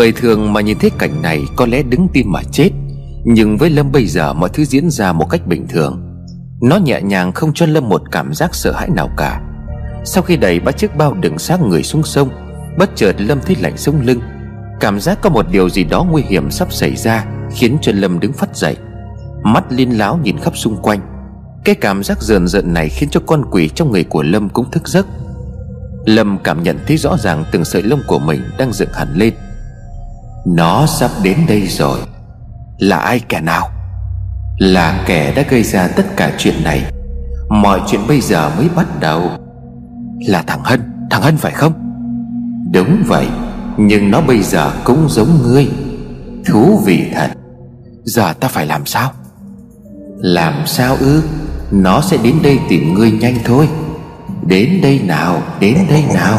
Người thường mà nhìn thấy cảnh này có lẽ đứng tim mà chết. Nhưng với Lâm bây giờ mọi thứ diễn ra một cách bình thường. Nó nhẹ nhàng không cho Lâm một cảm giác sợ hãi nào cả. Sau khi đẩy ba chiếc bao đựng xác người xuống sông, Bất chợt Lâm thấy lạnh sống lưng. Cảm giác có một điều gì đó nguy hiểm sắp xảy ra Khiến cho Lâm đứng phát dậy. Mắt liên láo nhìn khắp xung quanh. Cái cảm giác rờn rợn này khiến cho con quỷ trong người của Lâm cũng thức giấc. Lâm cảm nhận thấy rõ ràng từng sợi lông của mình đang dựng hẳn lên. Nó sắp đến đây rồi. Là ai kẻ nào? Là kẻ đã gây ra tất cả chuyện này. Mọi chuyện bây giờ mới bắt đầu. Là thằng Hân. Thằng Hân phải không? Đúng vậy. Nhưng nó bây giờ cũng giống ngươi. Thú vị thật. Giờ ta phải làm sao? Làm sao ư? Nó sẽ đến đây tìm ngươi nhanh thôi. Đến đây nào, Đến đây nào.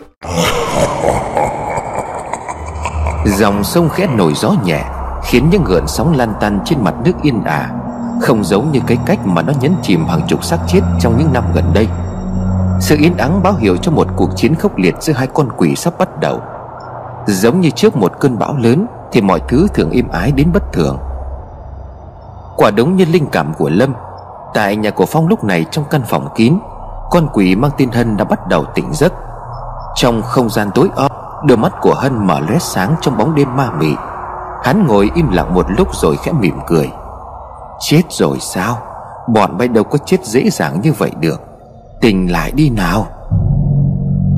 Dòng sông khẽ nổi gió nhẹ, Khiến những gợn sóng lan tan trên mặt nước yên ả, Không giống như cái cách mà nó nhấn chìm hàng chục xác chết trong những năm gần đây. Sự yên ắng báo hiệu cho một cuộc chiến khốc liệt giữa hai con quỷ sắp bắt đầu. Giống như trước một cơn bão lớn Thì mọi thứ thường im ái đến bất thường. Quả đúng như linh cảm của Lâm, Tại nhà của Phong lúc này trong căn phòng kín, Con quỷ mang tên Hân đã bắt đầu tỉnh giấc. Trong không gian tối om, Đôi mắt của Hân mở lóe sáng trong bóng đêm ma mị. Hắn ngồi im lặng một lúc rồi khẽ mỉm cười. Chết rồi sao? Bọn bay đâu có chết dễ dàng như vậy được. Tỉnh lại đi nào.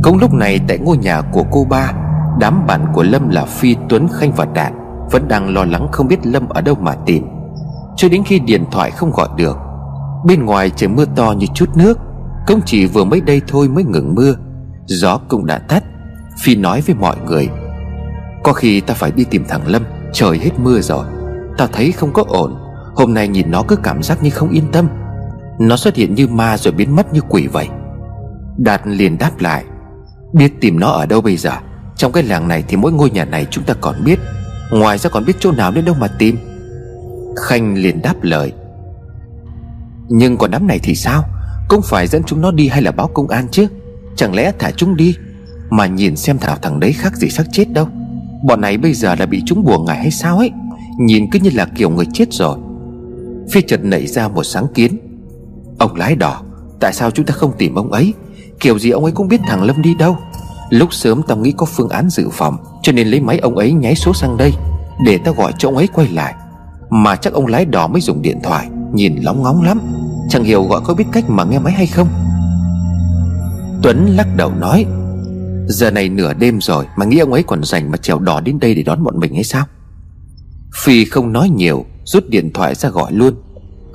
Cũng lúc này tại ngôi nhà của cô ba, Đám bạn của Lâm là Phi, Tuấn, Khanh và Đạt Vẫn đang lo lắng không biết Lâm ở đâu mà tìm. Cho đến khi điện thoại không gọi được, Bên ngoài trời mưa to như chút nước. Công chỉ vừa mới đây thôi mới ngừng mưa. Gió cũng đã tắt, Phi nói với mọi người. Có khi ta phải đi tìm thằng Lâm, Trời hết mưa rồi. Tao thấy không có ổn, Hôm nay nhìn nó cứ cảm giác như không yên tâm. Nó xuất hiện như ma rồi biến mất như quỷ vậy. Đạt liền đáp lại, Biết tìm nó ở đâu bây giờ? Trong cái làng này thì mỗi ngôi nhà này chúng ta còn biết. Ngoài ra còn biết chỗ nào đến đâu mà tìm? Khanh liền đáp lời, Nhưng còn đám này thì sao? Cũng phải dẫn chúng nó đi hay là báo công an chứ? Chẳng lẽ thả chúng đi, Mà nhìn xem thảo thằng đấy khác gì xác chết đâu? Bọn này bây giờ là bị chúng bùa ngải hay sao ấy? Nhìn cứ như là kiểu người chết rồi. Phi chợt nảy ra một sáng kiến. Ông lái đỏ Tại sao chúng ta không tìm ông ấy? Kiểu gì ông ấy cũng biết thằng Lâm đi đâu. Lúc sớm tao nghĩ có phương án dự phòng, Cho nên lấy máy ông ấy nháy số sang đây, Để tao gọi cho ông ấy quay lại. Mà chắc ông lái đỏ mới dùng điện thoại, Nhìn lóng ngóng lắm. Chẳng hiểu gọi có biết cách mà nghe máy hay không. Tuấn lắc đầu nói, Giờ này nửa đêm rồi Mà nghĩ ông ấy còn rảnh mà trèo đò đến đây để đón bọn mình hay sao? Phi không nói nhiều, Rút điện thoại ra gọi luôn.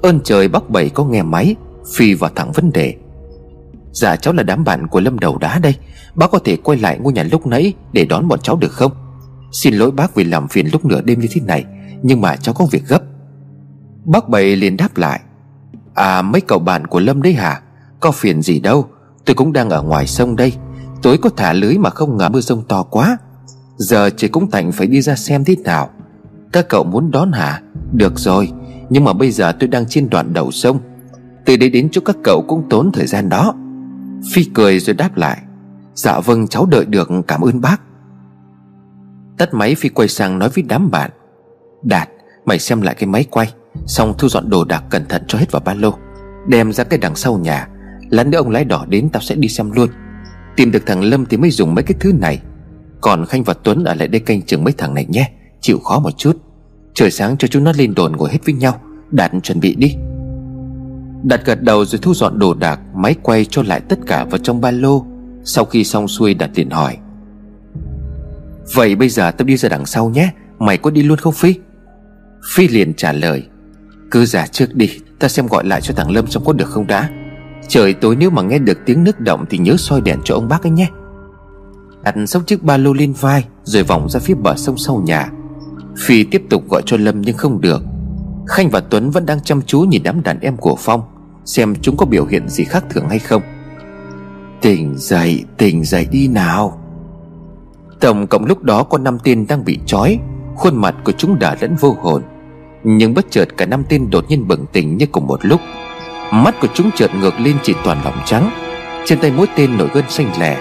Ơn trời, bác bảy có nghe máy. Phi vào thẳng vấn đề. Dạ cháu là đám bạn của Lâm Đầu Đá đây. Bác có thể quay lại ngôi nhà lúc nãy Để đón bọn cháu được không? Xin lỗi bác vì làm phiền lúc nửa đêm như thế này, Nhưng mà cháu có việc gấp. Bác bảy liền đáp lại À mấy cậu bạn của Lâm đấy hả? Có phiền gì đâu. Tôi cũng đang ở ngoài sông đây. Tối có thả lưới mà không ngờ mưa sông to quá. Giờ chị cũng tạnh phải đi ra xem thế nào. Các cậu muốn đón hả? Được rồi, Nhưng mà bây giờ tôi đang trên đoạn đầu sông. Từ đây đến chỗ các cậu cũng tốn thời gian đó. Phi cười rồi đáp lại. Dạ vâng cháu đợi được, cảm ơn bác. Tắt máy, Phi quay sang nói với đám bạn. Đạt, Mày xem lại cái máy quay, Xong thu dọn đồ đạc cẩn thận cho hết vào ba lô. Đem ra cái đằng sau nhà. Lát nữa ông lái đỏ đến tao sẽ đi xem luôn. Tìm được thằng Lâm thì mới dùng mấy cái thứ này. Còn Khanh và Tuấn ở lại đây canh chừng mấy thằng này nhé, Chịu khó một chút. Trời sáng cho chúng nó lên đồn ngồi hết với nhau. Đạt chuẩn bị đi. Đạt gật đầu rồi thu dọn đồ đạc, Máy quay cho lại tất cả vào trong ba lô. Sau khi xong xuôi, Đạt liền hỏi. Vậy bây giờ tao đi ra đằng sau nhé, Mày có đi luôn không Phi? Phi liền trả lời. Cứ giả trước đi, Ta xem gọi lại cho thằng Lâm xong có được không đã. Trời tối nếu mà nghe được tiếng nước động Thì nhớ soi đèn cho ông bác ấy nhé. Đặt xong chiếc ba lô lên vai Rồi vòng ra phía bờ sông sau nhà. Phi tiếp tục gọi cho Lâm nhưng không được. Khanh và Tuấn vẫn đang chăm chú nhìn đám đàn em của Phong Xem chúng có biểu hiện gì khác thường hay không. Tỉnh dậy, tỉnh dậy đi nào. Tổng cộng lúc đó có năm tên đang bị trói Khuôn mặt của chúng đã lẫn vô hồn. Nhưng bất chợt cả năm tên đột nhiên bừng tỉnh như cùng một lúc. Mắt của chúng trợn ngược lên chỉ toàn lòng trắng. Trên tay mũi tên nổi gân xanh lẻ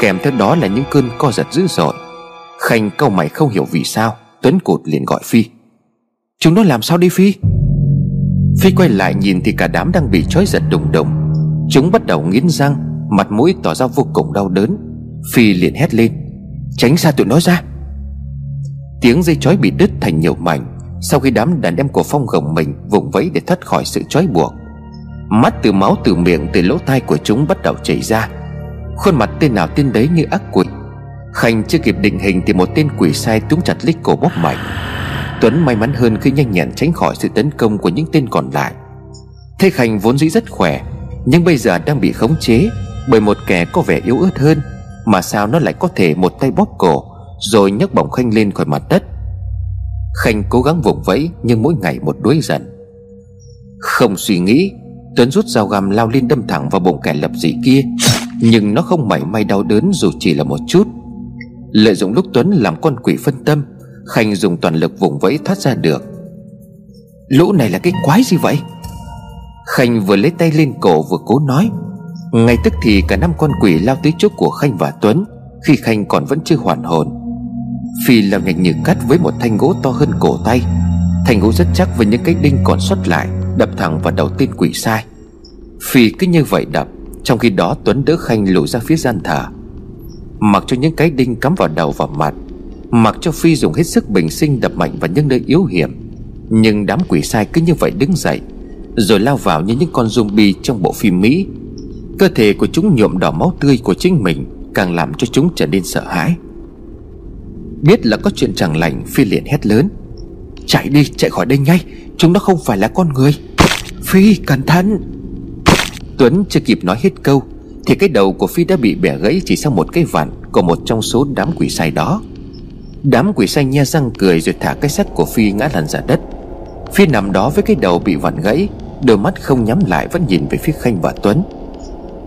Kèm theo đó là những cơn co giật dữ dội. Khanh câu mày không hiểu vì sao, Tuấn cột liền gọi Phi. Chúng nó làm sao đi Phi? Phi quay lại nhìn thì cả đám đang bị trói giật đùng đùng. Chúng bắt đầu nghiến răng, Mặt mũi tỏ ra vô cùng đau đớn. Phi liền hét lên, Tránh xa tụi nó ra. Tiếng dây chói bị đứt thành nhiều mảnh. Sau khi đám đàn em của Phong gồng mình Vùng vẫy để thoát khỏi sự trói buộc Mắt từ máu từ miệng từ lỗ tai của chúng bắt đầu chảy ra. Khuôn mặt tên nào tên đấy như ác quỷ. Khanh chưa kịp định hình Thì một tên quỷ sai túm chặt lấy cổ bóp mạnh. Tuấn may mắn hơn khi nhanh nhẹn tránh khỏi sự tấn công của những tên còn lại. Thế Khanh vốn dĩ rất khỏe, Nhưng bây giờ đang bị khống chế Bởi một kẻ có vẻ yếu ớt hơn, Mà sao nó lại có thể một tay bóp cổ Rồi nhấc bổng Khanh lên khỏi mặt đất? Khanh cố gắng vùng vẫy Nhưng mỗi ngày một đuối dần Không suy nghĩ Tuấn rút dao găm lao lên đâm thẳng vào bụng kẻ lập dị kia. Nhưng nó không mảy may đau đớn dù chỉ là một chút. Lợi dụng lúc Tuấn làm con quỷ phân tâm, Khanh dùng toàn lực vùng vẫy thoát ra được. Lũ này là cái quái gì vậy? Khanh vừa lấy tay lên cổ vừa cố nói. Ngay tức thì cả năm con quỷ lao tới chỗ của Khanh và Tuấn, Khi Khanh còn vẫn chưa hoàn hồn. Phi làm ngành như cắt với một thanh gỗ to hơn cổ tay. Thanh gỗ rất chắc với những cái đinh còn xuất lại. Đập thẳng vào đầu tên quỷ sai. Phi cứ như vậy đập, Trong khi đó Tuấn đỡ Khanh lùi ra phía gian thờ. Mặc cho những cái đinh cắm vào đầu và mặt, Mặc cho Phi dùng hết sức bình sinh đập mạnh vào những nơi yếu hiểm. Nhưng đám quỷ sai cứ như vậy đứng dậy, Rồi lao vào như những con zombie trong bộ phim Mỹ. Cơ thể của chúng nhuộm đỏ máu tươi của chính mình, Càng làm cho chúng trở nên sợ hãi. Biết là có chuyện chẳng lành, Phi liền hét lớn. Chạy đi, chạy khỏi đây ngay, Chúng nó không phải là con người. Phi cẩn thận. Tuấn chưa kịp nói hết câu Thì cái đầu của Phi đã bị bẻ gãy chỉ sau một cái vặn Của một trong số đám quỷ sai đó. Đám quỷ sai nhe răng cười rồi thả cái xác của Phi ngã lăn ra đất. Phi nằm đó với cái đầu bị vặn gãy Đôi mắt không nhắm lại vẫn nhìn về phía Khanh và Tuấn.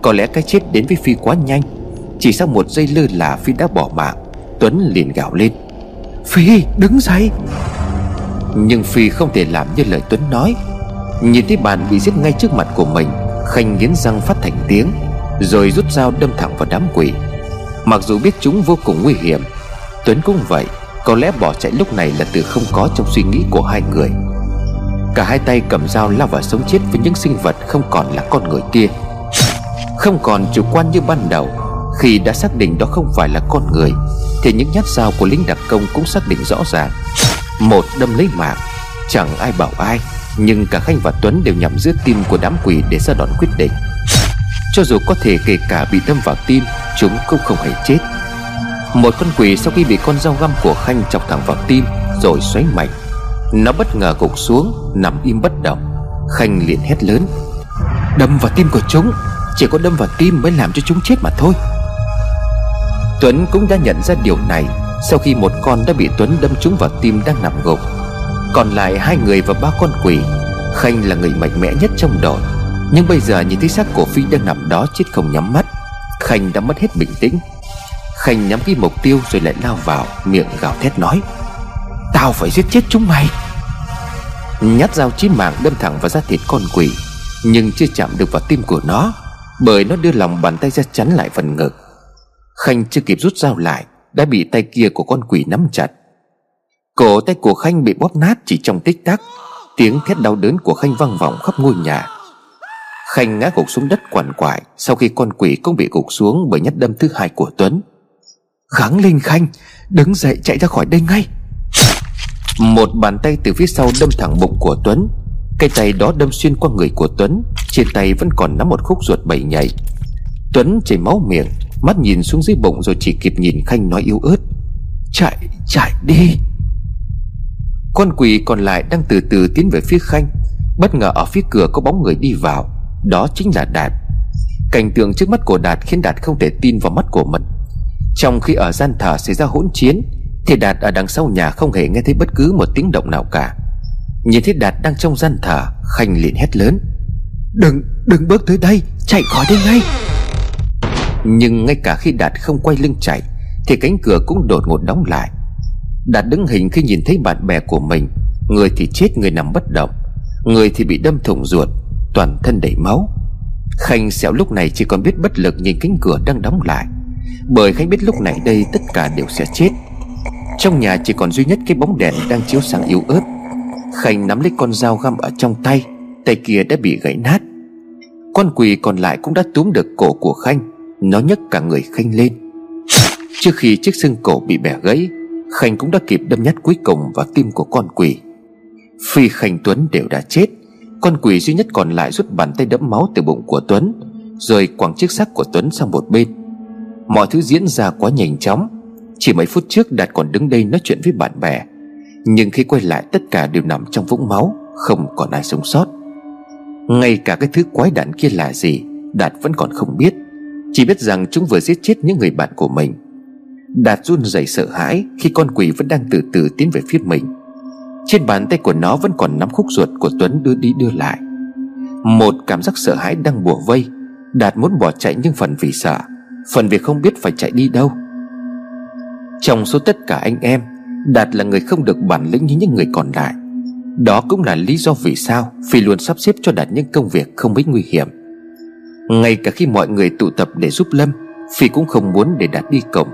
Có lẽ cái chết đến với Phi quá nhanh Chỉ sau một giây lơ là Phi đã bỏ mạng Tuấn liền gào lên. Phi đứng dậy. Nhưng Phi không thể làm như lời Tuấn nói Nhìn thấy bạn bị giết ngay trước mặt của mình, Khanh nghiến răng phát thành tiếng, Rồi rút dao đâm thẳng vào đám quỷ. Mặc dù biết chúng vô cùng nguy hiểm, Tuấn cũng vậy, Có lẽ bỏ chạy lúc này là từ không có trong suy nghĩ của hai người. Cả hai tay cầm dao lao vào sống chết với những sinh vật không còn là con người kia. Không còn chủ quan như ban đầu, Khi đã xác định đó không phải là con người, Thì những nhát dao của lính đặc công cũng xác định rõ ràng. Một đâm lấy mạng, Chẳng ai bảo ai. Nhưng cả Khanh và Tuấn đều nhắm giữa tim của đám quỷ để ra đòn quyết định. Cho dù có thể kể cả bị đâm vào tim, Chúng cũng không hề chết. Một con quỷ sau khi bị con dao găm của Khanh chọc thẳng vào tim, Rồi xoáy mạnh. Nó bất ngờ gục xuống, Nằm im bất động. Khanh liền hét lớn, Đâm vào tim của chúng, Chỉ có đâm vào tim mới làm cho chúng chết mà thôi. Tuấn cũng đã nhận ra điều này Sau khi một con đã bị Tuấn đâm trúng vào tim đang nằm gục. Còn lại hai người và ba con quỷ. Khanh là người mạnh mẽ nhất trong đội. Nhưng bây giờ nhìn thấy xác của Phi đang nằm đó chết không nhắm mắt, Khanh đã mất hết bình tĩnh. Khanh nhắm cái mục tiêu rồi lại lao vào, Miệng gào thét nói, Tao phải giết chết chúng mày. Nhát dao chí mạng đâm thẳng vào da thịt con quỷ, Nhưng chưa chạm được vào tim của nó, Bởi nó đưa lòng bàn tay ra chắn lại phần ngực. Khanh chưa kịp rút dao lại, Đã bị tay kia của con quỷ nắm chặt. Cổ tay của Khanh bị bóp nát chỉ trong tích tắc. Tiếng thét đau đớn của Khanh vang vọng khắp ngôi nhà. Khanh ngã gục xuống đất quằn quại Sau khi con quỷ cũng bị gục xuống Bởi nhát đâm thứ hai của Tuấn. Kháng lên Khanh Đứng dậy chạy ra khỏi đây ngay. Một bàn tay từ phía sau đâm thẳng bụng của Tuấn. Cây tay đó đâm xuyên qua người của Tuấn Trên tay vẫn còn nắm một khúc ruột bảy nhảy. Tuấn chảy máu miệng Mắt nhìn xuống dưới bụng rồi chỉ kịp nhìn Khanh nói yếu ớt. Chạy, chạy đi. Con quỷ còn lại đang từ từ tiến về phía Khanh. Bất ngờ ở phía cửa có bóng người đi vào. Đó chính là Đạt. Cảnh tượng trước mắt của Đạt khiến Đạt không thể tin vào mắt của mình. Trong khi ở gian thờ xảy ra hỗn chiến Thì Đạt ở đằng sau nhà không hề nghe thấy bất cứ một tiếng động nào cả. Nhìn thấy Đạt đang trong gian thờ Khanh liền hét lớn. Đừng, đừng bước tới đây Chạy khỏi đây ngay. Nhưng ngay cả khi Đạt không quay lưng chạy Thì cánh cửa cũng đột ngột đóng lại Đạt đứng hình khi nhìn thấy bạn bè của mình. Người thì chết, người nằm bất động. Người thì bị đâm thủng ruột, Toàn thân đầy máu. Khanh xẻo lúc này chỉ còn biết bất lực nhìn cánh cửa đang đóng lại. Bởi Khanh biết lúc này đây tất cả đều sẽ chết. Trong nhà chỉ còn duy nhất cái bóng đèn đang chiếu sáng yếu ớt. Khanh nắm lấy con dao găm ở trong tay Tay kia đã bị gãy nát. Con quỳ còn lại cũng đã túm được cổ của Khanh, Nó nhấc cả người Khanh lên. Trước khi chiếc xương cổ bị bẻ gãy Khanh cũng đã kịp đâm nhát cuối cùng vào tim của con quỷ. Phi Khanh Tuấn đều đã chết. Con quỷ duy nhất còn lại rút bàn tay đẫm máu từ bụng của Tuấn Rồi quẳng chiếc xác của Tuấn sang một bên. Mọi thứ diễn ra quá nhanh chóng. Chỉ mấy phút trước Đạt còn đứng đây nói chuyện với bạn bè. Nhưng khi quay lại, tất cả đều nằm trong vũng máu, Không còn ai sống sót. Ngay cả cái thứ quái đản kia là gì, Đạt vẫn còn không biết. Chỉ biết rằng chúng vừa giết chết những người bạn của mình. Đạt run rẩy sợ hãi Khi con quỷ vẫn đang từ từ tiến về phía mình. Trên bàn tay của nó vẫn còn nắm khúc ruột của Tuấn đưa đi đưa lại. Một cảm giác sợ hãi đang bùa vây. Đạt muốn bỏ chạy nhưng phần vì sợ, Phần vì không biết phải chạy đi đâu. Trong số tất cả anh em, Đạt là người không được bản lĩnh như những người còn lại. Đó cũng là lý do vì sao Phi luôn sắp xếp cho Đạt những công việc không mấy nguy hiểm. Ngay cả khi mọi người tụ tập để giúp Lâm, Phi cũng không muốn để Đạt đi cổng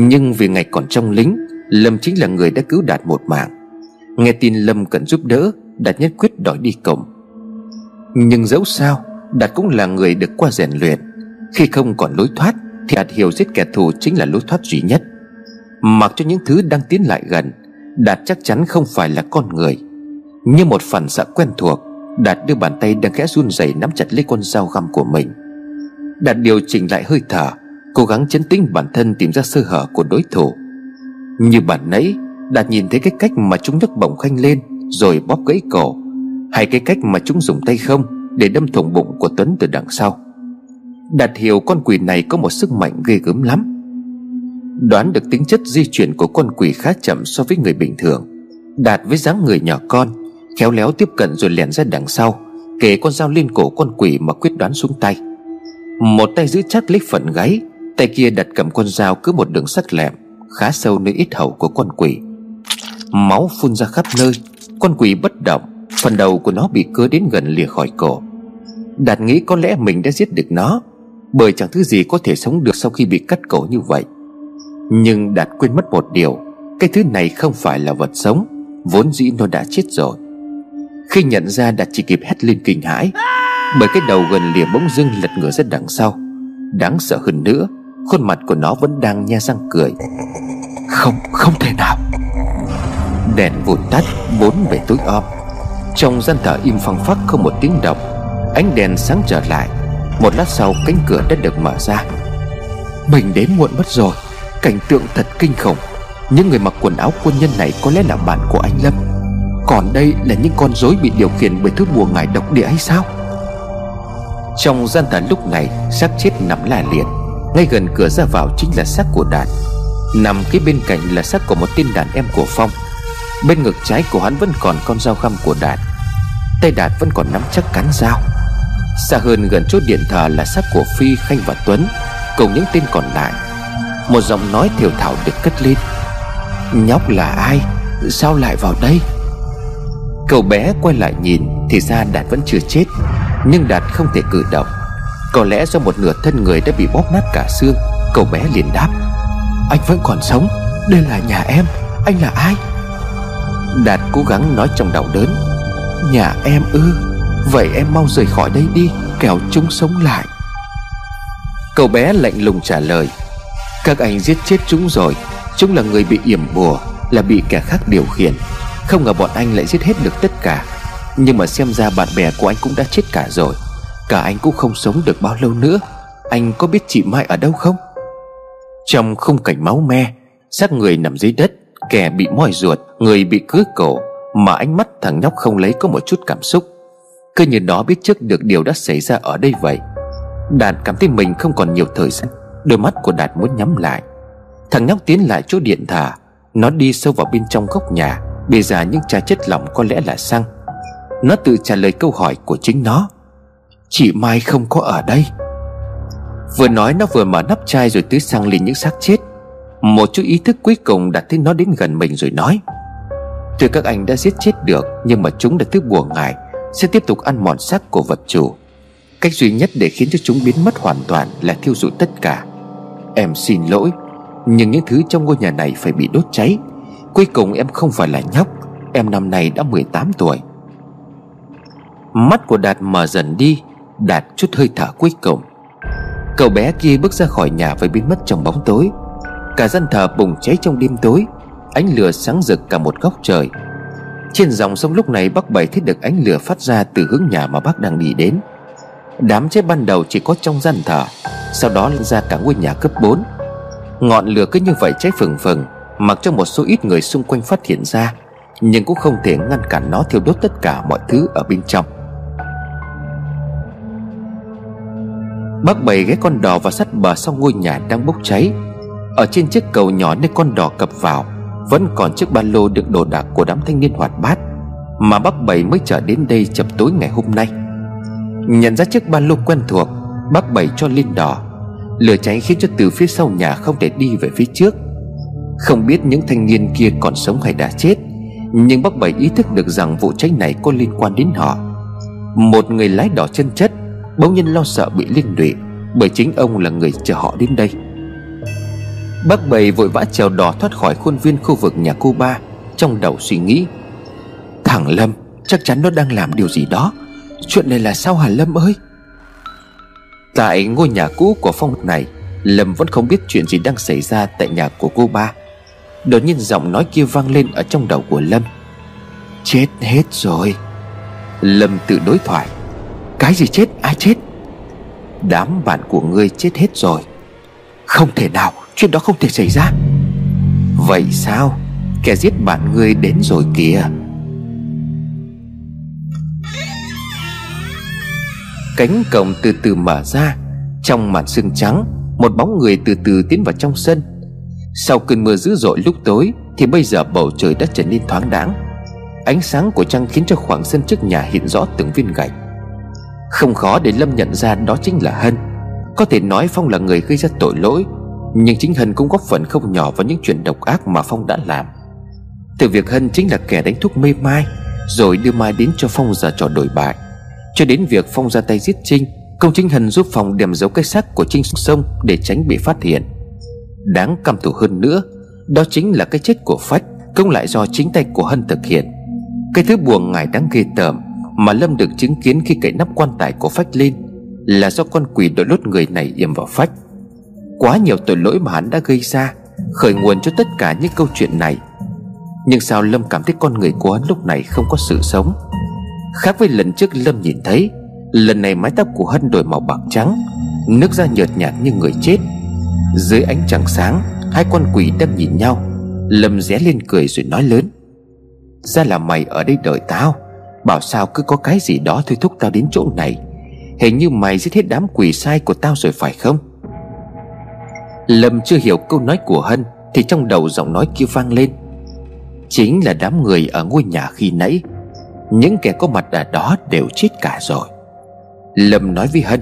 nhưng vì ngày còn trong lính, Lâm chính là người đã cứu Đạt một mạng. Nghe tin Lâm cần giúp đỡ, Đạt nhất quyết đòi đi cổng. Nhưng dẫu sao, Đạt cũng là người được qua rèn luyện. Khi không còn lối thoát, Thì Đạt hiểu giết kẻ thù chính là lối thoát duy nhất. Mặc cho những thứ đang tiến lại gần, Đạt chắc chắn không phải là con người. Như một phần sợ quen thuộc, Đạt đưa bàn tay đang khẽ run rẩy nắm chặt lấy con dao găm của mình. Đạt điều chỉnh lại hơi thở Cố gắng chấn tĩnh bản thân tìm ra sơ hở của đối thủ. Như bản nãy Đạt nhìn thấy cái cách mà chúng nhấc bổng khanh lên, Rồi bóp gãy cổ, Hay cái cách mà chúng dùng tay không Để đâm thủng bụng của Tuấn từ đằng sau. Đạt hiểu con quỷ này có một sức mạnh ghê gớm lắm. Đoán được tính chất di chuyển của con quỷ khá chậm so với người bình thường, Đạt với dáng người nhỏ con, Khéo léo tiếp cận rồi lèn ra đằng sau Kể con dao lên cổ con quỷ mà quyết đoán xuống tay. Một tay giữ chắc lấy phần gáy Tay kia đặt cầm con dao cứ một đường sắt lẹm, Khá sâu nơi ít hầu của con quỷ. Máu phun ra khắp nơi, Con quỷ bất động, Phần đầu của nó bị cưa đến gần lìa khỏi cổ. Đạt nghĩ có lẽ mình đã giết được nó, Bởi chẳng thứ gì có thể sống được sau khi bị cắt cổ như vậy. Nhưng Đạt quên mất một điều, Cái thứ này không phải là vật sống, Vốn dĩ nó đã chết rồi. Khi nhận ra Đạt chỉ kịp hét lên kinh hãi, Bởi cái đầu gần lìa bỗng dưng lật ngửa ra đằng sau, Đáng sợ hơn nữa Khuôn mặt của nó vẫn đang nhe răng cười. Không, không thể nào. Đèn vụt tắt Bốn về tối om. Trong gian thờ im phăng phắc không một tiếng động Ánh đèn sáng trở lại. Một lát sau cánh cửa đã được mở ra. Mình đến muộn mất rồi Cảnh tượng thật kinh khủng. Những người mặc quần áo quân nhân này có lẽ là bạn của anh Lâm. Còn đây là những con rối bị điều khiển bởi thứ bùa ngải độc địa hay sao? Trong gian thờ lúc này xác chết nằm la liệt ngay gần cửa ra vào chính là xác của Đạt Nằm kế bên cạnh là xác của một tên đàn em của Phong. Bên ngực trái của hắn vẫn còn con dao găm của Đạt Tay Đạt vẫn còn nắm chắc cán dao. Xa hơn gần chỗ điện thờ là xác của Phi, Khanh và Tuấn Cùng những tên còn lại. Một giọng nói thiểu thảo được cất lên. Nhóc là ai? Sao lại vào đây? Cậu bé quay lại nhìn Thì ra Đạt vẫn chưa chết Nhưng Đạt không thể cử động có lẽ do một nửa thân người đã bị bóp nát cả xương, Cậu bé liền đáp, Anh vẫn còn sống, Đây là nhà em, Anh là ai? Đạt cố gắng nói trong đầu đớn, Nhà em ư, Vậy em mau rời khỏi đây đi, Kẻo chúng sống lại. Cậu bé lạnh lùng trả lời, Các anh giết chết chúng rồi, Chúng là người bị yểm bùa, Là bị kẻ khác điều khiển, Không ngờ bọn anh lại giết hết được tất cả. Nhưng mà xem ra bạn bè của anh cũng đã chết cả rồi. Cả anh cũng không sống được bao lâu nữa. Anh có biết chị Mai ở đâu không? Trong khung cảnh máu me, xác người nằm dưới đất, Kẻ bị moi ruột, Người bị cứa cổ, Mà ánh mắt thằng nhóc không lấy có một chút cảm xúc. Cứ như nó biết trước được điều đã xảy ra ở đây vậy. Đạt cảm thấy mình không còn nhiều thời gian. Đôi mắt của Đạt muốn nhắm lại. Thằng nhóc tiến lại chỗ điện thờ. Nó đi sâu vào bên trong góc nhà, Bề ra những chai chất lỏng có lẽ là xăng. Nó tự trả lời câu hỏi của chính nó. Chị Mai không có ở đây. Vừa nói nó vừa mở nắp chai rồi tưới xăng lên những xác chết. Một chút ý thức cuối cùng đặt thấy nó đến gần mình rồi nói. Tuy các anh đã giết chết được, Nhưng mà chúng đã thứ bùa ngài. Sẽ tiếp tục ăn mòn xác của vật chủ. Cách duy nhất để khiến cho chúng biến mất hoàn toàn Là thiêu rụi tất cả. Em xin lỗi, Nhưng những thứ trong ngôi nhà này phải bị đốt cháy. Cuối cùng em không phải là nhóc, Em năm nay đã 18 tuổi. Mắt của Đạt mở dần đi Đạt chút hơi thở cuối cùng. Cậu bé kia bước ra khỏi nhà và biến mất trong bóng tối. Cả gian thờ bùng cháy trong đêm tối, Ánh lửa sáng rực cả một góc trời. Trên dòng sông lúc này bác Bảy thấy được ánh lửa phát ra từ hướng nhà mà bác đang đi đến. Đám cháy ban đầu chỉ có trong gian thờ, Sau đó lên ra cả ngôi nhà cấp 4 Ngọn lửa cứ như vậy cháy phừng phừng, Mặc cho một số ít người xung quanh phát hiện ra, Nhưng cũng không thể ngăn cản nó thiêu đốt tất cả mọi thứ ở bên trong. Bác Bảy ghé con đò vào sát bờ sau ngôi nhà đang bốc cháy. Ở trên chiếc cầu nhỏ nơi con đò cập vào, Vẫn còn chiếc ba lô đựng đồ đạc của đám thanh niên hoạt bát, Mà bác Bảy mới trở đến đây chập tối ngày hôm nay. Nhận ra chiếc ba lô quen thuộc, Bác Bảy cho lên đò. Lửa cháy khiến cho từ phía sau nhà không thể đi về phía trước. Không biết những thanh niên kia còn sống hay đã chết, Nhưng bác Bảy ý thức được rằng vụ cháy này có liên quan đến họ. Một người lái đò chân chất Bỗng nhiên lo sợ bị liên lụy, Bởi chính ông là người chờ họ đến đây. Bác Bảy vội vã trèo đò thoát khỏi khuôn viên khu vực nhà cô ba, Trong đầu suy nghĩ. Thằng Lâm, chắc chắn nó đang làm điều gì đó. Chuyện này là sao hả Lâm ơi? Tại ngôi nhà cũ của Phong này, Lâm vẫn không biết chuyện gì đang xảy ra tại nhà của cô ba. Đột nhiên giọng nói kia vang lên ở trong đầu của Lâm. Chết hết rồi. Lâm tự đối thoại. Cái gì chết? Chết. Đám bạn của ngươi chết hết rồi. Không thể nào, Chuyện đó không thể xảy ra. Vậy sao? Kẻ giết bạn ngươi đến rồi kìa. Cánh cổng từ từ mở ra. Trong màn sương trắng, Một bóng người từ từ tiến vào trong sân. Sau cơn mưa dữ dội lúc tối, Thì bây giờ bầu trời đã trở nên thoáng đáng Ánh sáng của trăng khiến cho khoảng sân trước nhà hiện rõ từng viên gạch. Không khó để Lâm nhận ra đó chính là Hân. Có thể nói Phong là người gây ra tội lỗi, Nhưng chính Hân cũng góp phần không nhỏ vào những chuyện độc ác mà Phong đã làm. Từ việc Hân chính là kẻ đánh thuốc mê Mai, Rồi đưa Mai đến cho Phong giờ trò đổi bại. Cho đến việc Phong ra tay giết Trinh, Công chính Hân giúp Phong đem giấu cái xác của Trinh xuống sông Để tránh bị phát hiện. Đáng căm thù hơn nữa, Đó chính là cái chết của Phách, Cũng lại do chính tay của Hân thực hiện. Cái thứ buồn ngài đáng ghê tởm mà Lâm được chứng kiến khi cậy nắp quan tài của Phách lên Là do con quỷ đội lốt người này yểm vào Phách. Quá nhiều tội lỗi mà hắn đã gây ra, Khởi nguồn cho tất cả những câu chuyện này. Nhưng sao Lâm cảm thấy con người của hắn lúc này không có sự sống? Khác với lần trước Lâm nhìn thấy, Lần này mái tóc của Hân đổi màu bạc trắng, Nước da nhợt nhạt như người chết. Dưới ánh trăng sáng, Hai con quỷ đang nhìn nhau. Lâm ré lên cười rồi nói lớn, Ra là mày ở đây đợi tao. Bảo sao cứ có cái gì đó thôi thúc tao đến chỗ này. Hình như mày giết hết đám quỷ sai của tao rồi phải không? Lâm chưa hiểu câu nói của Hân, Thì trong đầu giọng nói kia vang lên. Chính là đám người ở ngôi nhà khi nãy. Những kẻ có mặt ở đó đều chết cả rồi. Lâm nói với Hân,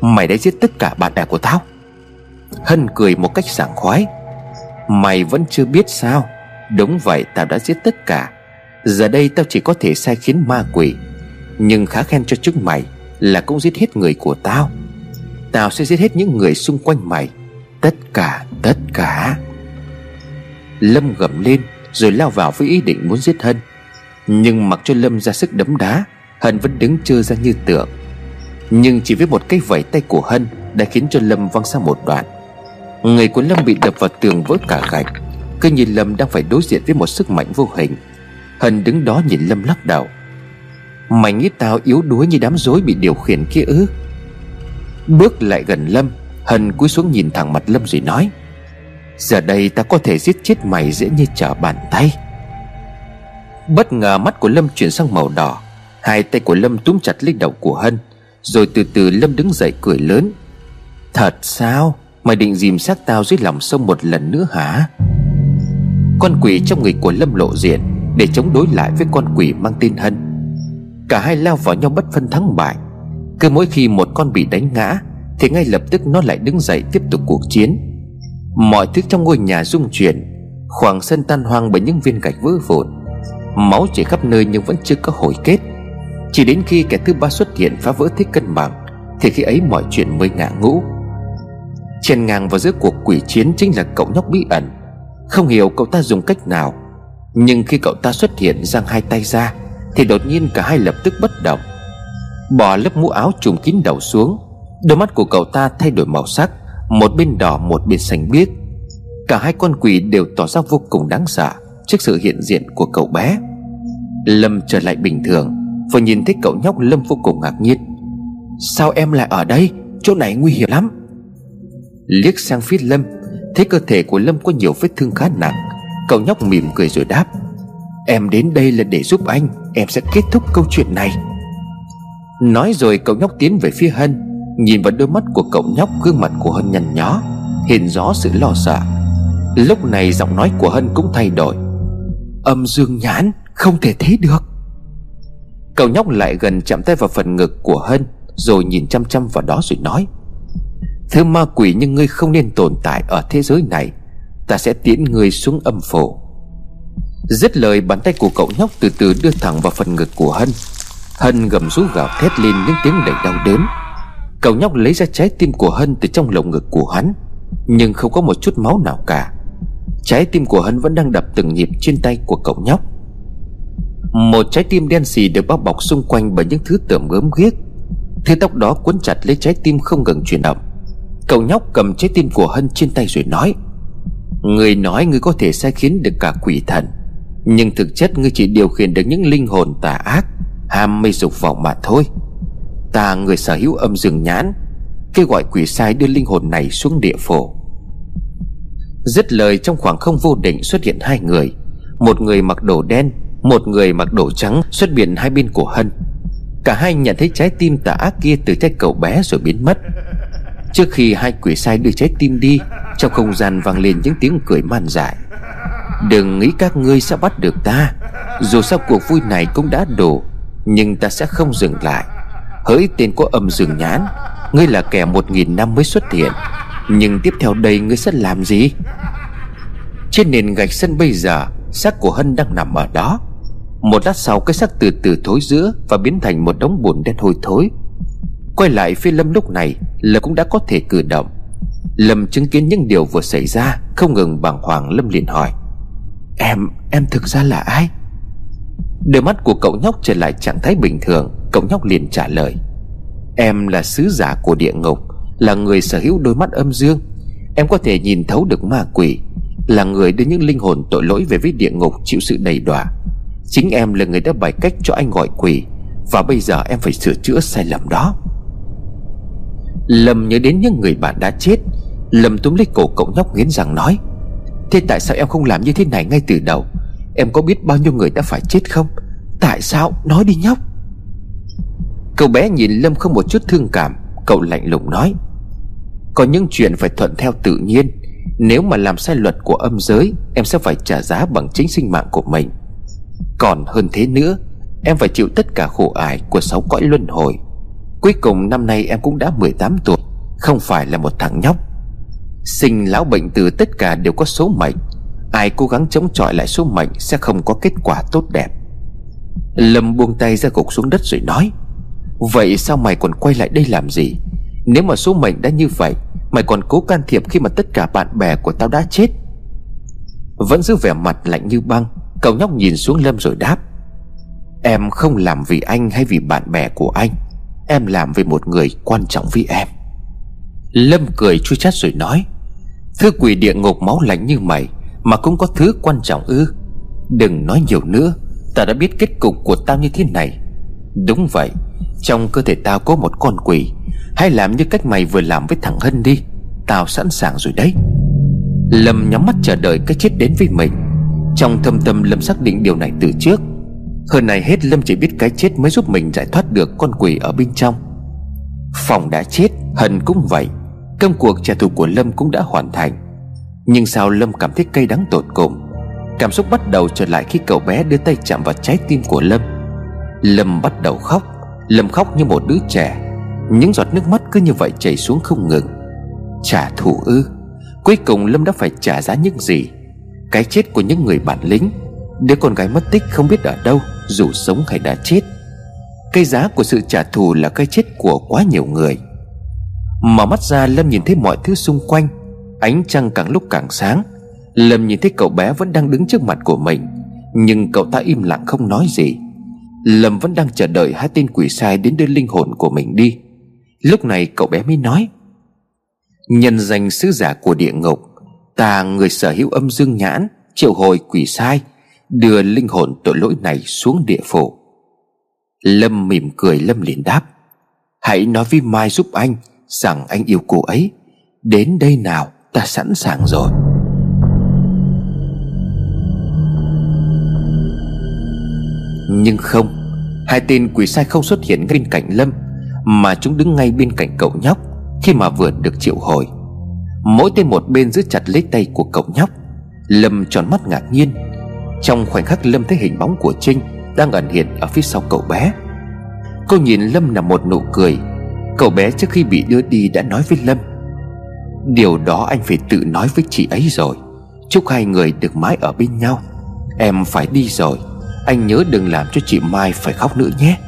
Mày đã giết tất cả bạn bè của tao. Hân cười một cách sảng khoái, Mày vẫn chưa biết sao? Đúng vậy, tao đã giết tất cả. Giờ đây tao chỉ có thể sai khiến ma quỷ, Nhưng khá khen cho chúng mày Là cũng giết hết người của tao. Tao sẽ giết hết những người xung quanh mày, Tất cả tất cả. Lâm gầm lên Rồi lao vào với ý định muốn giết Hân, nhưng mặc cho Lâm ra sức đấm đá, Hân vẫn đứng trơ ra như tượng. Nhưng chỉ với một cái vẩy tay của Hân Đã khiến cho Lâm văng sang một đoạn. Người của Lâm bị đập vào tường vỡ cả gạch, Cứ như Lâm đang phải đối diện với một sức mạnh vô hình. Hân đứng đó nhìn Lâm lắc đầu. Mày nghĩ tao yếu đuối như đám rối bị điều khiển kia ư? Bước lại gần Lâm, Hân cúi xuống nhìn thẳng mặt Lâm rồi nói, Giờ đây ta có thể giết chết mày dễ như trở bàn tay. Bất ngờ mắt của Lâm chuyển sang màu đỏ, Hai tay của Lâm túm chặt lấy đầu của Hân, Rồi từ từ Lâm đứng dậy cười lớn, Thật sao? Mày định dìm xác tao dưới lòng sông một lần nữa hả? Con quỷ trong người của Lâm lộ diện để chống đối lại với con quỷ mang tên Hân. Cả hai lao vào nhau bất phân thắng bại. Cứ mỗi khi một con bị đánh ngã, Thì ngay lập tức nó lại đứng dậy tiếp tục cuộc chiến. Mọi thứ trong ngôi nhà rung chuyển, Khoảng sân tan hoang bởi những viên gạch vỡ vụn. Máu chảy khắp nơi nhưng vẫn chưa có hồi kết. Chỉ đến khi kẻ thứ ba xuất hiện phá vỡ thế cân bằng, Thì khi ấy mọi chuyện mới ngã ngũ. Chèn ngang vào giữa cuộc quỷ chiến chính là cậu nhóc bí ẩn. Không hiểu cậu ta dùng cách nào nhưng khi cậu ta xuất hiện giang hai tay ra, Thì đột nhiên cả hai lập tức bất động. Bỏ lớp mũ áo trùm kín đầu xuống, Đôi mắt của cậu ta thay đổi màu sắc, Một bên đỏ, một bên xanh biếc. Cả hai con quỷ đều tỏ ra vô cùng đáng sợ Trước sự hiện diện của cậu bé. Lâm trở lại bình thường, Vừa nhìn thấy cậu nhóc Lâm vô cùng ngạc nhiên. Sao em lại ở đây? Chỗ này nguy hiểm lắm. Liếc sang phía Lâm, Thấy cơ thể của Lâm có nhiều vết thương khá nặng Cậu nhóc mỉm cười rồi đáp, Em đến đây là để giúp anh, Em sẽ kết thúc câu chuyện này. Nói rồi cậu nhóc tiến về phía Hân, Nhìn vào đôi mắt của cậu nhóc Gương mặt của Hân nhăn nhó Hiện rõ sự lo sợ. Lúc này giọng nói của Hân cũng thay đổi, Âm dương nhãn, Không thể thế được. Cậu nhóc lại gần chạm tay vào phần ngực của Hân, Rồi nhìn chăm chăm vào đó rồi nói, Thứ ma quỷ nhưng ngươi không nên tồn tại ở thế giới này. Ta sẽ tiễn ngươi xuống âm phủ Dứt lời, bàn tay của cậu nhóc từ từ đưa thẳng vào phần ngực của Hân. Hân gầm rú gào thét lên những tiếng đầy đau đớn. Cậu nhóc lấy ra trái tim của Hân từ trong lồng ngực của hắn, Nhưng không có một chút máu nào cả. Trái tim của Hân vẫn đang đập từng nhịp trên tay của cậu nhóc. Một trái tim đen xì được bao bọc xung quanh bởi những thứ tởm gớm ghiếc. Thứ tóc đó cuốn chặt lấy trái tim không ngừng chuyển động. Cậu nhóc cầm trái tim của Hân trên tay rồi nói Người nói người có thể sai khiến được cả quỷ thần. Nhưng thực chất ngươi chỉ điều khiển được những linh hồn tà ác, Ham mê dục vọng mà thôi. Ta, người sở hữu âm dương nhãn, Kêu gọi quỷ sai đưa linh hồn này xuống địa phổ. Dứt lời, trong khoảng không vô định xuất hiện hai người. Một người mặc đồ đen, Một người mặc đồ trắng xuất hiện hai bên của Hân. Cả hai nhận thấy trái tim tà ác kia từ tay cậu bé rồi biến mất. Trước khi hai quỷ sai đưa trái tim đi, Trong không gian vang lên những tiếng cười man dại. Đừng nghĩ các ngươi sẽ bắt được ta. Dù sao cuộc vui này cũng đã đủ, Nhưng ta sẽ không dừng lại. Hỡi tên có âm rừng nhãn, Ngươi là kẻ một nghìn năm mới xuất hiện, Nhưng tiếp theo đây ngươi sẽ làm gì? Trên nền gạch sân bây giờ, Xác của Hân đang nằm ở đó. Một lát sau cái xác từ từ thối giữa Và biến thành một đống bùn đen hôi thối. Quay lại phía Lâm lúc này Lâm cũng đã có thể cử động. Lâm chứng kiến những điều vừa xảy ra Không ngừng bàng hoàng Lâm liền hỏi Em, em thực ra là ai? Đôi mắt của cậu nhóc trở lại trạng thái bình thường Cậu nhóc liền trả lời Em là sứ giả của địa ngục Là người sở hữu đôi mắt âm dương. Em có thể nhìn thấu được ma quỷ Là người đưa những linh hồn tội lỗi về với địa ngục chịu sự đầy đọa. Chính em là người đã bày cách cho anh gọi quỷ Và bây giờ em phải sửa chữa sai lầm đó. Lâm nhớ đến những người bạn đã chết. Lâm túm lấy cổ cậu nhóc nghiến rằng nói, Thế tại sao em không làm như thế này ngay từ đầu? Em có biết bao nhiêu người đã phải chết không? Tại sao? Nói đi nhóc. Cậu bé nhìn Lâm không một chút thương cảm. Cậu lạnh lùng nói, Có những chuyện phải thuận theo tự nhiên. Nếu mà làm sai luật của âm giới, Em sẽ phải trả giá bằng chính sinh mạng của mình. Còn hơn thế nữa, Em phải chịu tất cả khổ ải của sáu cõi luân hồi. Cuối cùng năm nay em cũng đã 18 tuổi, Không phải là một thằng nhóc. Sinh lão bệnh từ tất cả đều có số mệnh. Ai cố gắng chống chọi lại số mệnh Sẽ không có kết quả tốt đẹp. Lâm buông tay ra gục xuống đất rồi nói, Vậy sao mày còn quay lại đây làm gì? Nếu mà số mệnh đã như vậy, Mày còn cố can thiệp khi mà tất cả bạn bè của tao đã chết? Vẫn giữ vẻ mặt lạnh như băng, Cậu nhóc nhìn xuống Lâm rồi đáp, Em không làm vì anh hay vì bạn bè của anh. Em làm vì một người quan trọng với em. Lâm cười chui chát rồi nói, Thứ quỷ địa ngục máu lạnh như mày Mà cũng có thứ quan trọng ư? Đừng nói nhiều nữa, Ta đã biết kết cục của tao như thế này. Đúng vậy, Trong cơ thể tao có một con quỷ, Hãy làm như cách mày vừa làm với thằng Hân đi, Tao sẵn sàng rồi đấy. Lâm nhắm mắt chờ đợi cái chết đến với mình. Trong thâm tâm Lâm xác định điều này từ trước hơn này hết, Lâm chỉ biết cái chết mới giúp mình giải thoát được con quỷ ở bên trong. Phòng đã chết Hân cũng vậy. Công cuộc trả thù của Lâm cũng đã hoàn thành. Nhưng sao Lâm cảm thấy cay đắng tột cùng? Cảm xúc bắt đầu trở lại khi cậu bé đưa tay chạm vào trái tim của Lâm. Lâm bắt đầu khóc. Lâm khóc như một đứa trẻ. Những giọt nước mắt cứ như vậy chảy xuống không ngừng. Trả thù ư? Cuối cùng Lâm đã phải trả giá những gì? Cái chết của những người bản lĩnh. Đứa con gái mất tích không biết ở đâu. Dù sống hay đã chết, Cái giá của sự trả thù là cái chết của quá nhiều người. Mở mắt ra, Lâm nhìn thấy mọi thứ xung quanh, Ánh trăng càng lúc càng sáng. Lâm nhìn thấy cậu bé vẫn đang đứng trước mặt của mình, Nhưng cậu ta im lặng không nói gì. Lâm vẫn đang chờ đợi hai tên quỷ sai đến đưa linh hồn của mình đi. Lúc này cậu bé mới nói, Nhân danh sứ giả của địa ngục, Ta người sở hữu âm dương nhãn, Triệu hồi quỷ sai Đưa linh hồn tội lỗi này xuống địa phủ. Lâm mỉm cười, Lâm liền đáp, Hãy nói với Mai giúp anh Rằng anh yêu cô ấy. Đến đây nào, ta sẵn sàng rồi. Nhưng không, Hai tên quỷ sai không xuất hiện bên cạnh Lâm, Mà chúng đứng ngay bên cạnh cậu nhóc Khi mà vừa được triệu hồi. Mỗi tên một bên giữ chặt lấy tay của cậu nhóc. Lâm tròn mắt ngạc nhiên trong khoảnh khắc Lâm thấy hình bóng của Trinh Đang ẩn hiện ở phía sau cậu bé, Cô nhìn Lâm là một nụ cười. Cậu bé trước khi bị đưa đi đã nói với Lâm, Điều đó anh phải tự nói với chị ấy rồi. Chúc hai người được mãi ở bên nhau. Em phải đi rồi. Anh nhớ đừng làm cho chị Mai phải khóc nữa nhé.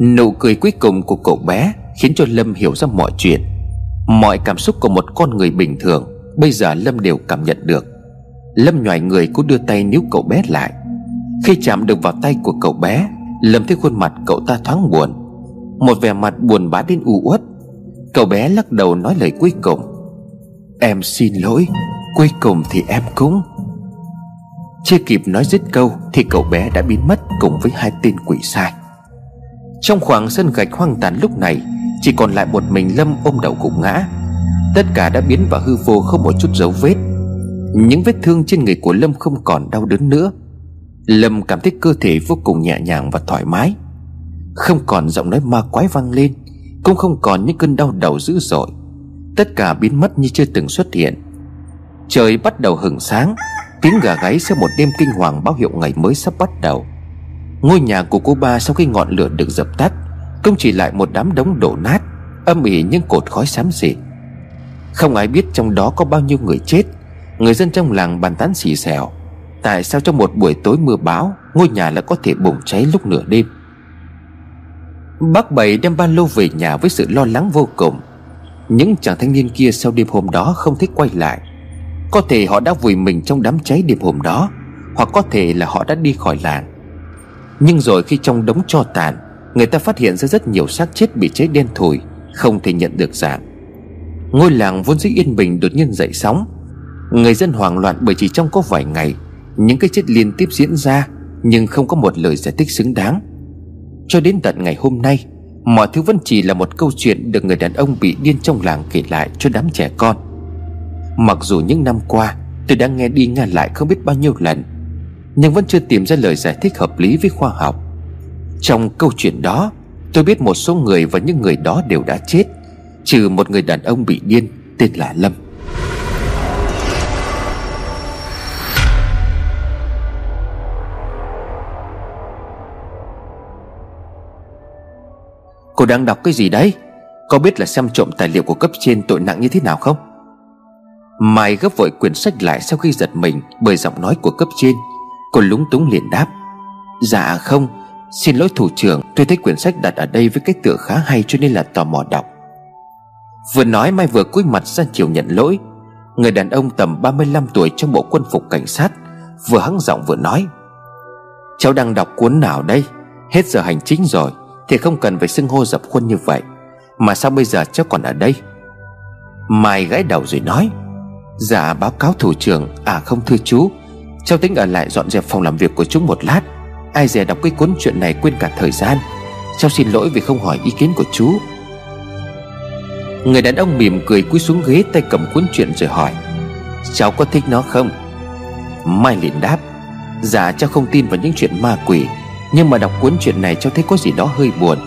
Nụ cười cuối cùng của cậu bé Khiến cho Lâm hiểu ra mọi chuyện. Mọi cảm xúc của một con người bình thường, Bây giờ Lâm đều cảm nhận được. Lâm nhòi người cố đưa tay níu cậu bé lại. Khi chạm được vào tay của cậu bé, Lâm thấy khuôn mặt cậu ta thoáng buồn. Một vẻ mặt buồn bã đến u uất. Cậu bé lắc đầu nói lời cuối cùng. Em xin lỗi, Cuối cùng thì em cũng Chưa kịp nói dứt câu Thì cậu bé đã biến mất cùng với hai tên quỷ sai. Trong khoảng sân gạch hoang tàn lúc này, Chỉ còn lại một mình Lâm ôm đầu gục ngã. Tất cả đã biến vào hư vô không một chút dấu vết. Những vết thương trên người của Lâm không còn đau đớn nữa. Lâm cảm thấy cơ thể vô cùng nhẹ nhàng và thoải mái. Không còn giọng nói ma quái vang lên, cũng không còn những cơn đau đầu dữ dội. Tất cả biến mất như chưa từng xuất hiện. Trời bắt đầu hừng sáng, Tiếng gà gáy sau một đêm kinh hoàng báo hiệu ngày mới sắp bắt đầu. Ngôi nhà của cô ba sau khi ngọn lửa được dập tắt, Không chỉ lại một đám đống đổ nát, Âm ỉ những cột khói xám xịt. Không ai biết trong đó có bao nhiêu người chết Người dân trong làng bàn tán xì xèo, Tại sao trong một buổi tối mưa bão, Ngôi nhà lại có thể bùng cháy lúc nửa đêm? Bác Bảy đem ba lô về nhà với sự lo lắng vô cùng. Những chàng thanh niên kia sau đêm hôm đó không thích quay lại. Có thể họ đã vùi mình trong đám cháy đêm hôm đó, Hoặc có thể là họ đã đi khỏi làng. Nhưng rồi khi trong đống cho tàn, Người ta phát hiện ra rất nhiều xác chết bị cháy đen thùi, Không thể nhận được dạng. Ngôi làng vốn dĩ yên bình đột nhiên dậy sóng Người dân hoảng loạn bởi chỉ trong có vài ngày, Những cái chết liên tiếp diễn ra, Nhưng không có một lời giải thích xứng đáng. Cho đến tận ngày hôm nay, Mọi thứ vẫn chỉ là một câu chuyện Được người đàn ông bị điên trong làng kể lại cho đám trẻ con. Mặc dù những năm qua, Tôi đã nghe đi nghe lại không biết bao nhiêu lần, Nhưng vẫn chưa tìm ra lời giải thích hợp lý với khoa học. Trong câu chuyện đó, Tôi biết một số người và những người đó đều đã chết, Trừ một người đàn ông bị điên Tên là Lâm. Cô đang đọc cái gì đấy? Có biết là xem trộm tài liệu của cấp trên tội nặng như thế nào không? Mai gấp vội quyển sách lại sau khi giật mình Bởi giọng nói của cấp trên. Cô lúng túng liền đáp. Dạ không, Xin lỗi thủ trưởng, Tôi thấy quyển sách đặt ở đây với cách tựa khá hay cho nên là tò mò đọc. Vừa nói Mai vừa cúi mặt ra chiều nhận lỗi. Người đàn ông tầm 35 tuổi trong bộ quân phục cảnh sát Vừa hắng giọng vừa nói. Cháu đang đọc cuốn nào đây? Hết giờ hành chính rồi thì không cần phải xưng hô dập khuôn như vậy. Mà sao bây giờ cháu còn ở đây? Mai gãi đầu rồi nói. Dạ báo cáo thủ trưởng. À không thưa chú. Cháu tính ở lại dọn dẹp phòng làm việc của chúng một lát. Ai dè đọc cái cuốn chuyện này quên cả thời gian. Cháu xin lỗi vì không hỏi ý kiến của chú. Người đàn ông mỉm cười cúi xuống ghế tay cầm cuốn chuyện rồi hỏi. Cháu có thích nó không? Mai liền đáp. Dạ cháu không tin vào những chuyện ma quỷ nhưng mà đọc cuốn chuyện này cho thấy có gì đó hơi buồn.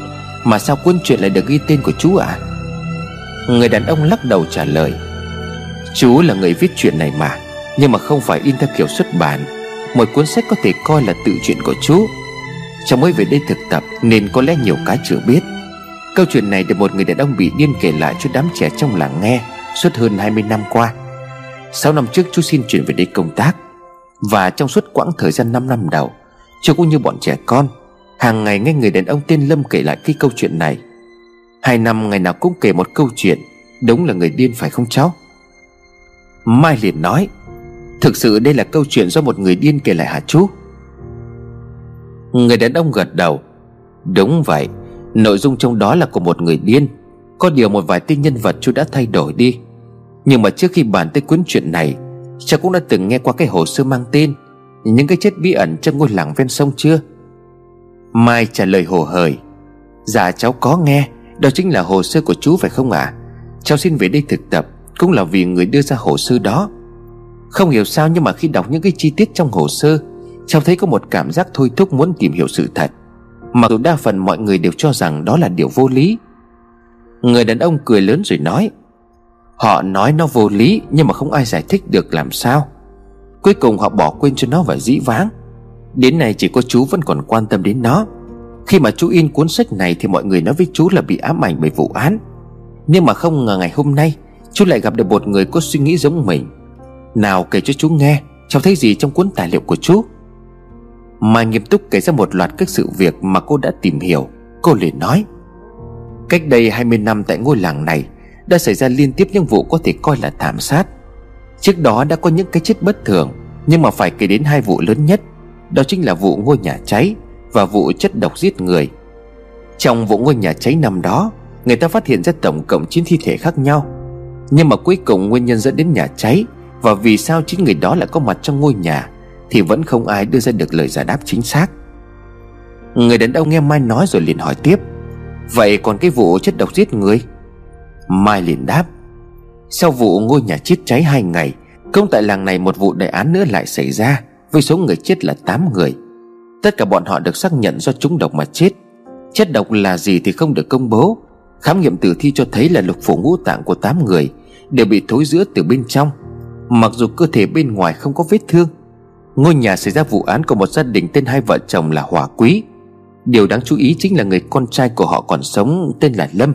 Mà sao cuốn chuyện lại được ghi tên của chú ạ? À? Người đàn ông lắc đầu trả lời. Chú là người viết chuyện này mà. Nhưng mà không phải in theo kiểu xuất bản. Một cuốn sách có thể coi là tự chuyện của chú. Cháu mới về đây thực tập Nên có lẽ nhiều cái chưa biết. Câu chuyện này được một người đàn ông bị điên kể lại cho đám trẻ trong làng nghe Suốt hơn 20 năm qua. 6 năm trước chú xin chuyển về đây công tác. Và trong suốt quãng thời gian 5 năm đầu Chú cũng như bọn trẻ con, Hàng ngày nghe người đàn ông tên Lâm kể lại cái câu chuyện này. Hai năm ngày nào cũng kể một câu chuyện, Đúng là người điên phải không cháu? Mai liền nói, Thực sự đây là câu chuyện do một người điên kể lại hả chú? Người đàn ông gật đầu, Đúng vậy, Nội dung trong đó là của một người điên. Có điều một vài tên nhân vật chú đã thay đổi đi. Nhưng mà trước khi bàn tới cuốn chuyện này, Cháu cũng đã từng nghe qua cái hồ sơ mang tên. Những cái chết bí ẩn trong ngôi làng ven sông chưa? Mai trả lời hồ hởi. Dạ cháu có nghe. Đó chính là hồ sơ của chú phải không ạ? À? Cháu xin về đây thực tập, Cũng là vì người đưa ra hồ sơ đó. Không hiểu sao nhưng mà khi đọc những cái chi tiết trong hồ sơ, Cháu thấy có một cảm giác thôi thúc muốn tìm hiểu sự thật. Mặc dù đa phần mọi người đều cho rằng đó là điều vô lý. Người đàn ông cười lớn rồi nói, Họ nói nó vô lý Nhưng mà không ai giải thích được làm sao. Cuối cùng họ bỏ quên cho nó và dĩ vãng. Đến nay chỉ có chú vẫn còn quan tâm đến nó. Khi mà chú in cuốn sách này Thì mọi người nói với chú là bị ám ảnh bởi vụ án. Nhưng mà không ngờ ngày hôm nay, Chú lại gặp được một người có suy nghĩ giống mình. Nào kể cho chú nghe, Cháu thấy gì trong cuốn tài liệu của chú? Mai nghiêm túc kể ra một loạt các sự việc mà cô đã tìm hiểu, Cô liền nói. Cách đây 20 năm tại ngôi làng này, Đã xảy ra liên tiếp những vụ có thể coi là thảm sát. Trước đó đã có những cái chết bất thường, Nhưng mà phải kể đến hai vụ lớn nhất, Đó chính là vụ ngôi nhà cháy Và vụ chất độc giết người. Trong vụ ngôi nhà cháy năm đó, Người ta phát hiện ra tổng cộng 9 thi thể khác nhau, Nhưng mà cuối cùng nguyên nhân dẫn đến nhà cháy Và vì sao chính người đó lại có mặt trong ngôi nhà thì vẫn không ai đưa ra được lời giải đáp chính xác. Người đàn ông nghe Mai nói rồi liền hỏi tiếp, Vậy còn cái vụ chất độc giết người? Mai liền đáp sau vụ ngôi nhà chết cháy hai ngày Công tại làng này một vụ đại án nữa lại xảy ra, Với số người chết là 8 người. Tất cả bọn họ được xác nhận do trúng độc mà chết. Chất độc là gì thì không được công bố. Khám nghiệm tử thi cho thấy là lục phủ ngũ tạng của 8 người Đều bị thối giữa từ bên trong. Mặc dù cơ thể bên ngoài không có vết thương, Ngôi nhà xảy ra vụ án của một gia đình tên hai vợ chồng là Hòa Quý. Điều đáng chú ý chính là người con trai của họ còn sống tên là Lâm.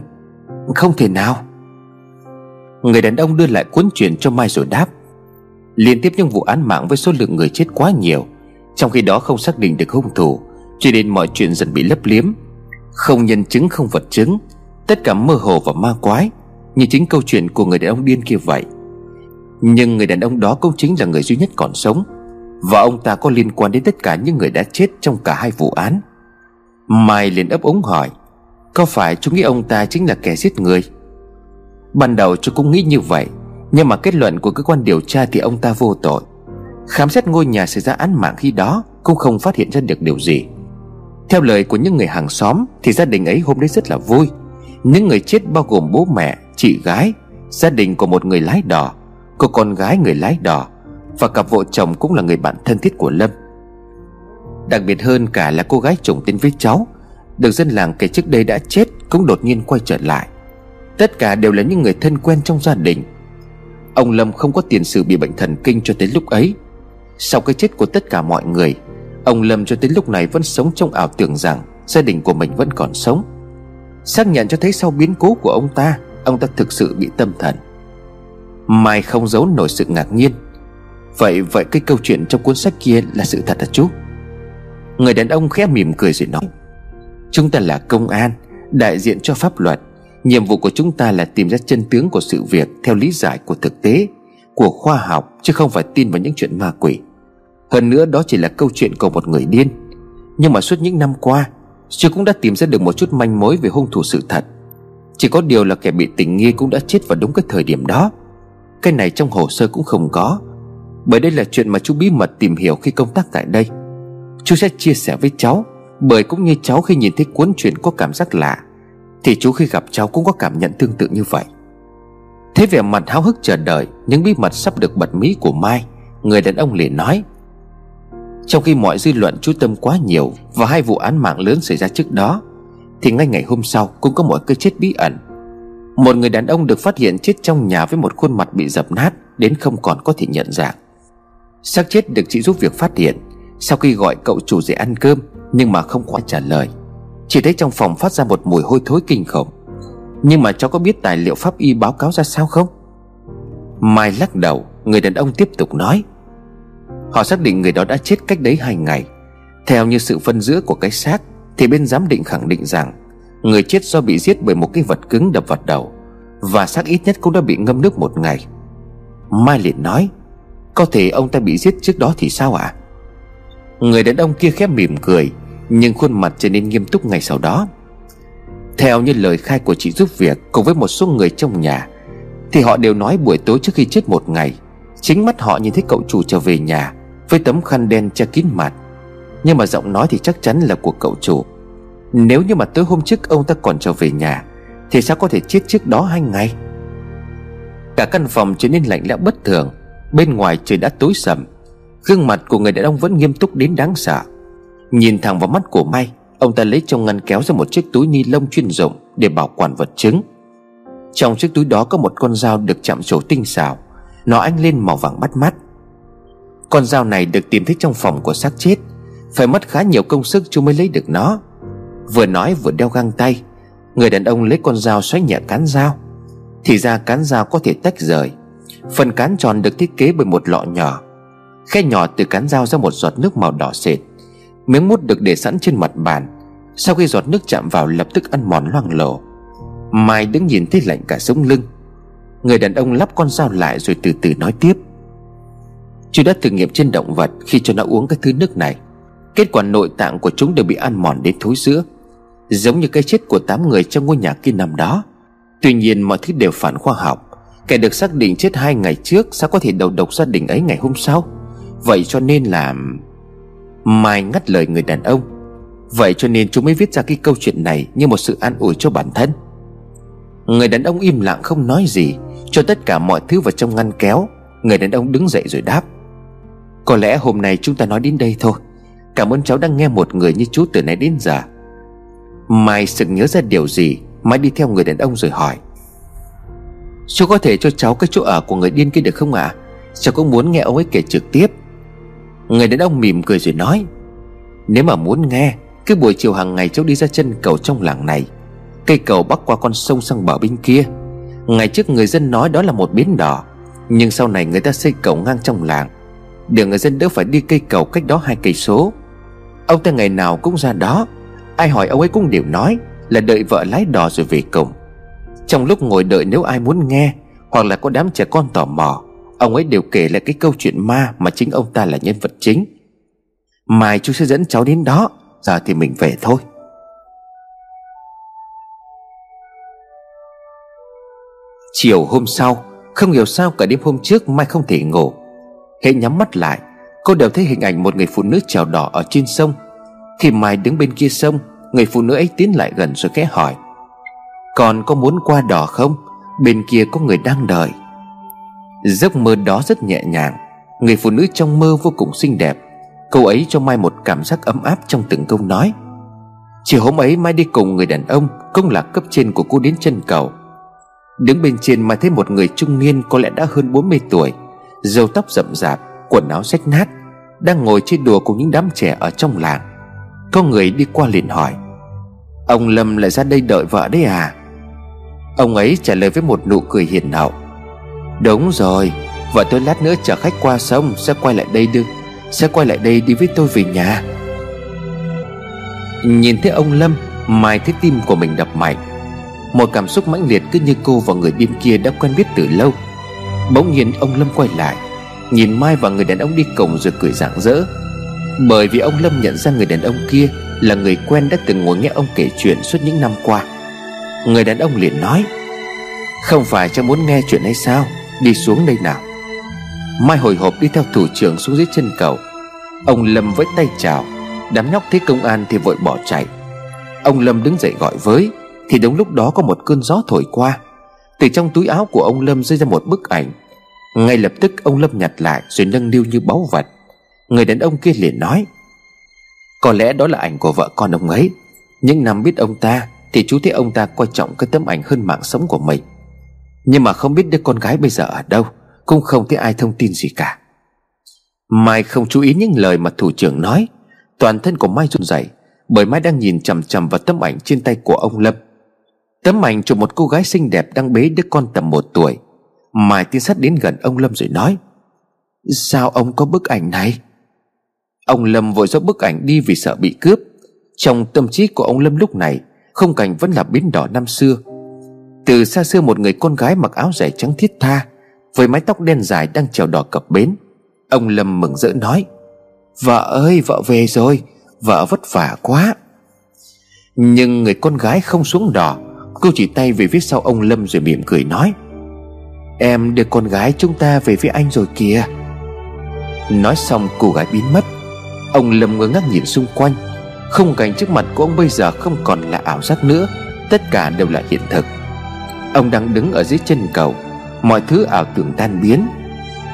Không thể nào. Người đàn ông đưa lại cuốn chuyện cho Mai rồi đáp. Liên tiếp những vụ án mạng với số lượng người chết quá nhiều, Trong khi đó không xác định được hung thủ, Cho nên mọi chuyện dần bị lấp liếm. Không nhân chứng, không vật chứng, Tất cả mơ hồ và ma quái, Như chính câu chuyện của người đàn ông điên kia vậy. Nhưng người đàn ông đó cũng chính là người duy nhất còn sống, và ông ta có liên quan đến tất cả những người đã chết trong cả hai vụ án. Mai liền ấp ống hỏi, Có phải chú nghĩ ông ta chính là kẻ giết người? Ban đầu tôi cũng nghĩ như vậy Nhưng mà kết luận của cơ quan điều tra thì ông ta vô tội. Khám xét ngôi nhà xảy ra án mạng khi đó Cũng không phát hiện ra được điều gì. Theo lời của những người hàng xóm Thì gia đình ấy hôm đấy rất là vui. Những người chết bao gồm bố mẹ, chị gái Gia đình của một người lái đò Cô con gái người lái đò và cặp vợ chồng cũng là người bạn thân thiết của Lâm. Đặc biệt hơn cả là cô gái chồng tên với cháu Được dân làng kể trước đây đã chết Cũng đột nhiên quay trở lại. Tất cả đều là những người thân quen trong gia đình. Ông Lâm không có tiền sử bị bệnh thần kinh cho tới lúc ấy. Sau cái chết của tất cả mọi người, Ông Lâm cho tới lúc này vẫn sống trong ảo tưởng rằng Gia đình của mình vẫn còn sống. Xác nhận cho thấy sau biến cố của ông ta Ông ta thực sự bị tâm thần. Mai không giấu nổi sự ngạc nhiên. Vậy vậy cái câu chuyện trong cuốn sách kia là sự thật hả chú? Người đàn ông khẽ mỉm cười rồi nói, Chúng ta là công an, Đại diện cho pháp luật. Nhiệm vụ của chúng ta là tìm ra chân tướng của sự việc Theo lý giải của thực tế, Của khoa học, Chứ không phải tin vào những chuyện ma quỷ. Hơn nữa, đó chỉ là câu chuyện của một người điên. Nhưng mà suốt những năm qua Chú cũng đã tìm ra được một chút manh mối về hung thủ sự thật. Chỉ có điều là kẻ bị tình nghi cũng đã chết vào đúng cái thời điểm đó. Cái này trong hồ sơ cũng không có. Bởi đây là chuyện mà chú bí mật tìm hiểu khi công tác tại đây. Chú sẽ chia sẻ với cháu, Bởi cũng như cháu khi nhìn thấy cuốn truyện có cảm giác lạ. Thì chú khi gặp cháu cũng có cảm nhận tương tự như vậy. Thế vẻ mặt háo hức chờ đợi, Những bí mật sắp được bật mí của Mai, Người đàn ông liền nói. Trong khi mọi dư luận chú tâm quá nhiều và hai vụ án mạng lớn xảy ra trước đó, Thì ngay ngày hôm sau cũng có một cái chết bí ẩn. Một người đàn ông được phát hiện chết trong nhà với một khuôn mặt bị dập nát, Đến không còn có thể nhận dạng. Xác chết được chị giúp việc phát hiện, Sau khi gọi cậu chủ dậy ăn cơm, Nhưng mà không có trả lời. Chỉ thấy trong phòng phát ra một mùi hôi thối kinh khủng. Nhưng mà cháu có biết tài liệu pháp y báo cáo ra sao không? Mai lắc đầu, Người đàn ông tiếp tục nói. Họ xác định người đó đã chết cách đấy hai ngày. Theo như sự phân giữa của cái xác, Thì bên giám định khẳng định rằng Người chết do bị giết bởi một cái vật cứng đập vào đầu, Và xác ít nhất cũng đã bị ngâm nước một ngày. Mai liền nói, Có thể ông ta bị giết trước đó thì sao ạ? À? Người đàn ông kia khép mỉm cười nhưng khuôn mặt trở nên nghiêm túc ngày sau đó. Theo như lời khai của chị giúp việc Cùng với một số người trong nhà, Thì họ đều nói buổi tối trước khi chết một ngày, Chính mắt họ nhìn thấy cậu chủ trở về nhà Với tấm khăn đen che kín mặt. Nhưng mà giọng nói thì chắc chắn là của cậu chủ. Nếu như mà tối hôm trước ông ta còn trở về nhà, Thì sao có thể chết trước đó hai ngày? Cả căn phòng trở nên lạnh lẽo bất thường, Bên ngoài trời đã tối sầm, Gương mặt của người đàn ông vẫn nghiêm túc đến đáng sợ. Nhìn thẳng vào mắt của May Ông ta lấy trong ngăn kéo ra một chiếc túi ni lông chuyên dụng Để bảo quản vật chứng. Trong chiếc túi đó có một con dao được chạm trổ tinh xảo. Nó ánh lên màu vàng bắt mắt. Con dao này được tìm thấy trong phòng của xác chết. Phải mất khá nhiều công sức chú mới lấy được nó. Vừa nói vừa đeo găng tay, Người đàn ông lấy con dao xoáy nhẹ cán dao. Thì ra cán dao có thể tách rời. Phần cán tròn được thiết kế bởi một lọ nhỏ. Khe nhỏ từ cán dao ra một giọt nước màu đỏ sệt. Miếng mút được để sẵn trên mặt bàn. Sau khi giọt nước chạm vào lập tức ăn mòn loang lổ. Mai đứng nhìn thấy lạnh cả sống lưng. Người đàn ông lắp con dao lại rồi từ từ nói tiếp. Chú đã thử nghiệm trên động vật khi cho nó uống cái thứ nước này. Kết quả nội tạng của chúng đều bị ăn mòn đến thối sữa Giống như cái chết của 8 người trong ngôi nhà kia năm đó. Tuy nhiên mọi thứ đều phản khoa học. Kẻ được xác định chết hai ngày trước Sao có thể đầu độc gia đình ấy ngày hôm sau? Vậy cho nên là Mai ngắt lời người đàn ông. Vậy cho nên chú mới viết ra cái câu chuyện này Như một sự an ủi cho bản thân. Người đàn ông im lặng không nói gì, Cho tất cả mọi thứ vào trong ngăn kéo, Người đàn ông đứng dậy rồi đáp. Có lẽ hôm nay chúng ta nói đến đây thôi. Cảm ơn cháu đang nghe một người như chú từ nãy đến giờ. Mai sực nhớ ra điều gì, Mai đi theo người đàn ông rồi hỏi. Chú có thể cho cháu cái chỗ ở của người điên kia được không ạ? À? Cháu cũng muốn nghe ông ấy kể trực tiếp. Người đàn ông mỉm cười rồi nói, Nếu mà muốn nghe, Cứ buổi chiều hàng ngày cháu đi ra chân cầu trong làng này. Cây cầu bắc qua con sông sang bờ bên kia. Ngày trước người dân nói đó là một bến đỏ Nhưng sau này người ta xây cầu ngang trong làng. Để người dân đỡ phải đi cây cầu cách đó hai cây số. Ông ta ngày nào cũng ra đó. Ai hỏi ông ấy cũng đều nói Là đợi vợ lái đò rồi về cùng. Trong lúc ngồi đợi nếu ai muốn nghe, Hoặc là có đám trẻ con tò mò Ông ấy đều kể lại cái câu chuyện ma Mà chính ông ta là nhân vật chính. Mai chú sẽ dẫn cháu đến đó, Giờ thì mình về thôi. Chiều hôm sau, Không hiểu sao cả đêm hôm trước Mai không thể ngủ. Hãy nhắm mắt lại, Cô đều thấy hình ảnh một người phụ nữ trèo đỏ ở trên sông. Khi Mai đứng bên kia sông, Người phụ nữ ấy tiến lại gần rồi khẽ hỏi Còn có muốn qua đỏ không? Bên kia có người đang đợi. Giấc mơ đó rất nhẹ nhàng. Người phụ nữ trong mơ vô cùng xinh đẹp. Cô ấy cho Mai một cảm giác ấm áp trong từng câu nói. Chiều hôm ấy, Mai đi cùng người đàn ông, Công là cấp trên của cô đến chân cầu. Đứng bên trên, Mai thấy một người trung niên Có lẽ đã hơn 40 tuổi, Râu tóc rậm rạp, Quần áo rách nát, Đang ngồi chơi đùa cùng những đám trẻ ở trong làng. Có người đi qua liền hỏi, Ông Lâm lại ra đây đợi vợ đấy à? Ông ấy trả lời với một nụ cười hiền hậu Đúng rồi. Vợ tôi lát nữa chở khách qua sông, Sẽ quay lại đây đưa. Sẽ quay lại đây đi với tôi về nhà. Nhìn thấy ông Lâm, Mai thấy tim của mình đập mạnh. Một cảm xúc mãnh liệt cứ như cô và người điên kia đã quen biết từ lâu. Bỗng nhiên ông Lâm quay lại, Nhìn Mai và người đàn ông đi cổng rồi cười rạng rỡ. Bởi vì ông Lâm nhận ra người đàn ông kia Là người quen đã từng ngồi nghe ông kể chuyện suốt những năm qua. Người đàn ông liền nói, Không phải cháu muốn nghe chuyện hay sao? Đi xuống đây nào. Mai hồi hộp đi theo thủ trưởng xuống dưới chân cầu. Ông Lâm với tay chào. Đám nhóc thấy công an thì vội bỏ chạy. Ông Lâm đứng dậy gọi với, Thì đúng lúc đó có một cơn gió thổi qua. Từ trong túi áo của ông Lâm rơi ra một bức ảnh. Ngay lập tức ông Lâm nhặt lại Rồi nâng niu như báu vật. Người đàn ông kia liền nói, Có lẽ đó là ảnh của vợ con ông ấy. Những năm biết ông ta Thì chú thấy ông ta coi trọng cái tấm ảnh hơn mạng sống của mình. Nhưng mà không biết đứa con gái bây giờ ở đâu, Cũng không thấy ai thông tin gì cả. Mai không chú ý những lời mà thủ trưởng nói. Toàn thân của Mai run rẩy, Bởi Mai đang nhìn chằm chằm vào tấm ảnh trên tay của ông Lâm. Tấm ảnh chụp một cô gái xinh đẹp đang bế đứa con tầm một tuổi. Mai tiến sát đến gần ông Lâm rồi nói, Sao ông có bức ảnh này? Ông Lâm vội dốc bức ảnh đi vì sợ bị cướp. Trong tâm trí của ông Lâm lúc này Không cảnh vẫn là biến đỏ năm xưa. Từ xa xưa một người con gái mặc áo dài trắng thiết tha, Với mái tóc đen dài đang trèo đò cập bến. Ông Lâm mừng rỡ nói, Vợ ơi, vợ về rồi, Vợ vất vả quá. Nhưng người con gái không xuống đò, Cô chỉ tay về phía sau ông Lâm rồi mỉm cười nói, Em đưa con gái chúng ta về phía anh rồi kìa. Nói xong cô gái biến mất. Ông Lâm ngơ ngác nhìn xung quanh, Không cảnh trước mặt của ông bây giờ không còn là ảo giác nữa, Tất cả đều là hiện thực. Ông đang đứng ở dưới chân cầu Mọi thứ ảo tưởng tan biến.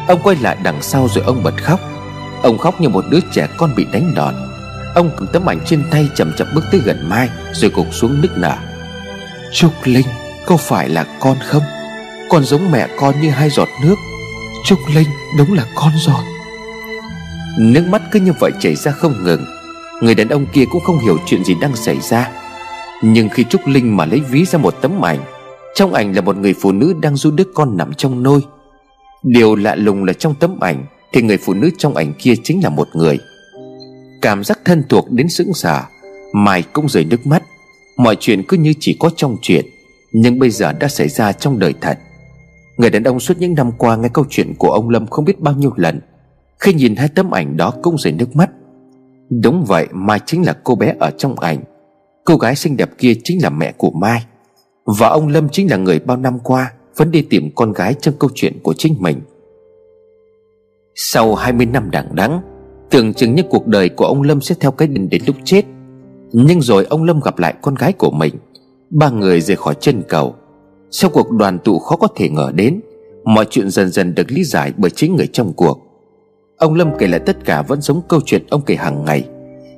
Ông quay lại đằng sau rồi ông bật khóc. Ông khóc như một đứa trẻ con bị đánh đòn. Ông cầm tấm ảnh trên tay chậm chậm bước tới gần Mai, Rồi gục xuống nức nở. Trúc Linh, Có phải là con không? Con giống mẹ con như hai giọt nước. Trúc Linh, đúng là con rồi. Nước mắt cứ như vậy chảy ra không ngừng. Người đàn ông kia cũng không hiểu chuyện gì đang xảy ra. Nhưng khi Trúc Linh mà lấy ví ra một tấm ảnh trong ảnh là một người phụ nữ đang du đứa con nằm trong nôi. Điều lạ lùng là trong tấm ảnh, Thì người phụ nữ trong ảnh kia chính là một người. Cảm giác thân thuộc đến sững sờ, Mai cũng rời nước mắt. Mọi chuyện cứ như chỉ có trong chuyện, Nhưng bây giờ đã xảy ra trong đời thật. Người đàn ông suốt những năm qua nghe câu chuyện của ông Lâm không biết bao nhiêu lần. Khi nhìn hai tấm ảnh đó cũng rơi nước mắt. Đúng vậy, Mai chính là cô bé ở trong ảnh. Cô gái xinh đẹp kia chính là mẹ của Mai. Và ông Lâm chính là người bao năm qua Vẫn đi tìm con gái trong câu chuyện của chính mình. Sau 20 năm đằng đắng, Tưởng chừng như cuộc đời của ông Lâm sẽ theo cái định đến lúc chết. Nhưng rồi ông Lâm gặp lại con gái của mình Ba người rời khỏi chân cầu. Sau cuộc đoàn tụ khó có thể ngờ đến Mọi chuyện dần dần được lý giải bởi chính người trong cuộc. Ông Lâm kể lại tất cả vẫn giống câu chuyện ông kể hàng ngày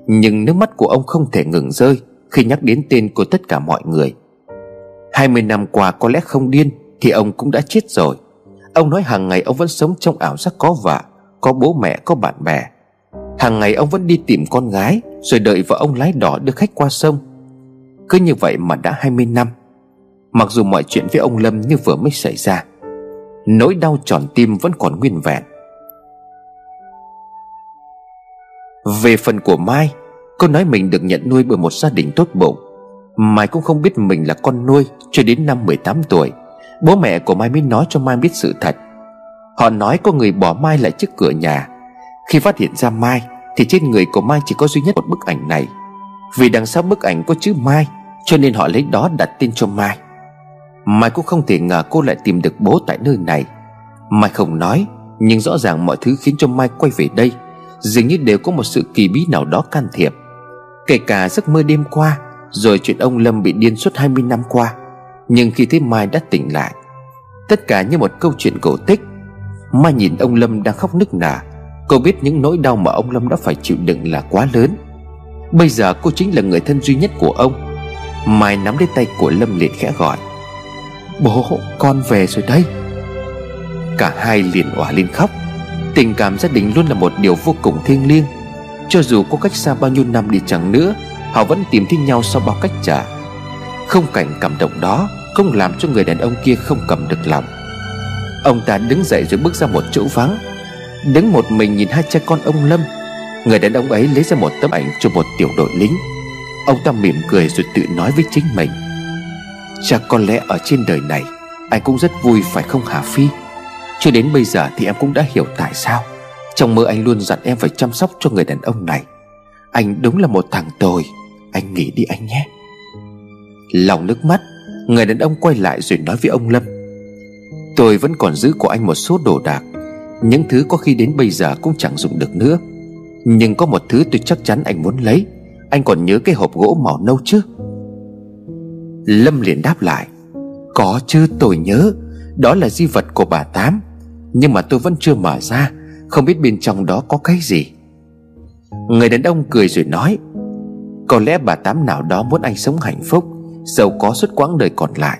Nhưng nước mắt của ông không thể ngừng rơi Khi nhắc đến tên của tất cả mọi người. 20 năm qua có lẽ không điên Thì ông cũng đã chết rồi. Ông nói hàng ngày ông vẫn sống trong ảo giác có vợ, Có bố mẹ, có bạn bè. Hàng ngày ông vẫn đi tìm con gái, Rồi đợi vợ ông lái đỏ đưa khách qua sông. Cứ như vậy mà đã 20 năm. Mặc dù mọi chuyện với ông Lâm như vừa mới xảy ra, Nỗi đau tròn tim vẫn còn nguyên vẹn. Về phần của Mai, Cô nói mình được nhận nuôi bởi một gia đình tốt bụng. Mai cũng không biết mình là con nuôi Cho đến năm 18 tuổi. Bố mẹ của Mai mới nói cho Mai biết sự thật. Họ nói có người bỏ Mai lại trước cửa nhà. Khi phát hiện ra Mai, Thì trên người của Mai chỉ có duy nhất một bức ảnh này. Vì đằng sau bức ảnh có chữ Mai, Cho nên họ lấy đó đặt tên cho Mai. Mai cũng không thể ngờ cô lại tìm được bố tại nơi này. Mai không nói, Nhưng rõ ràng mọi thứ khiến cho Mai quay về đây. Dường như đều có một sự kỳ bí nào đó can thiệp. Kể cả giấc mơ đêm qua rồi chuyện ông Lâm bị điên suốt 20 năm qua. Nhưng khi thấy Mai đã tỉnh lại, Tất cả như một câu chuyện cổ tích. Mai nhìn ông Lâm đang khóc nức nở. Cô biết những nỗi đau mà ông Lâm đã phải chịu đựng là quá lớn. Bây giờ cô chính là người thân duy nhất của ông. Mai nắm lấy tay của Lâm liền khẽ gọi. Bố, con về rồi đây Cả hai liền òa lên khóc. Tình cảm gia đình luôn là một điều vô cùng thiêng liêng. Cho dù có cách xa bao nhiêu năm đi chẳng nữa Họ vẫn tìm thấy nhau sau bao cách trả. Không cảnh cảm động đó Không làm cho người đàn ông kia không cầm được lòng. Ông ta đứng dậy rồi bước ra một chỗ vắng. Đứng một mình nhìn hai cha con ông Lâm. Người đàn ông ấy lấy ra một tấm ảnh cho một tiểu đội lính. Ông ta mỉm cười rồi tự nói với chính mình. Chắc có lẽ ở trên đời này Anh cũng rất vui phải không Hà Phi? Cho đến bây giờ thì em cũng đã hiểu tại sao. Trong mơ anh luôn dặn em phải chăm sóc cho người đàn ông này. Anh đúng là một thằng tồi. Anh nghỉ đi anh nhé. Lòng nước mắt, Người đàn ông quay lại rồi nói với ông Lâm. Tôi vẫn còn giữ của anh một số đồ đạc. Những thứ có khi đến bây giờ cũng chẳng dùng được nữa. Nhưng có một thứ tôi chắc chắn anh muốn lấy. Anh còn nhớ cái hộp gỗ màu nâu chứ? Lâm liền đáp lại. Có chứ, tôi nhớ. Đó là di vật của bà Tám. Nhưng mà tôi vẫn chưa mở ra. Không biết bên trong đó có cái gì. Người đàn ông cười rồi nói, Có lẽ bà Tám nào đó muốn anh sống hạnh phúc, Giàu có suốt quãng đời còn lại.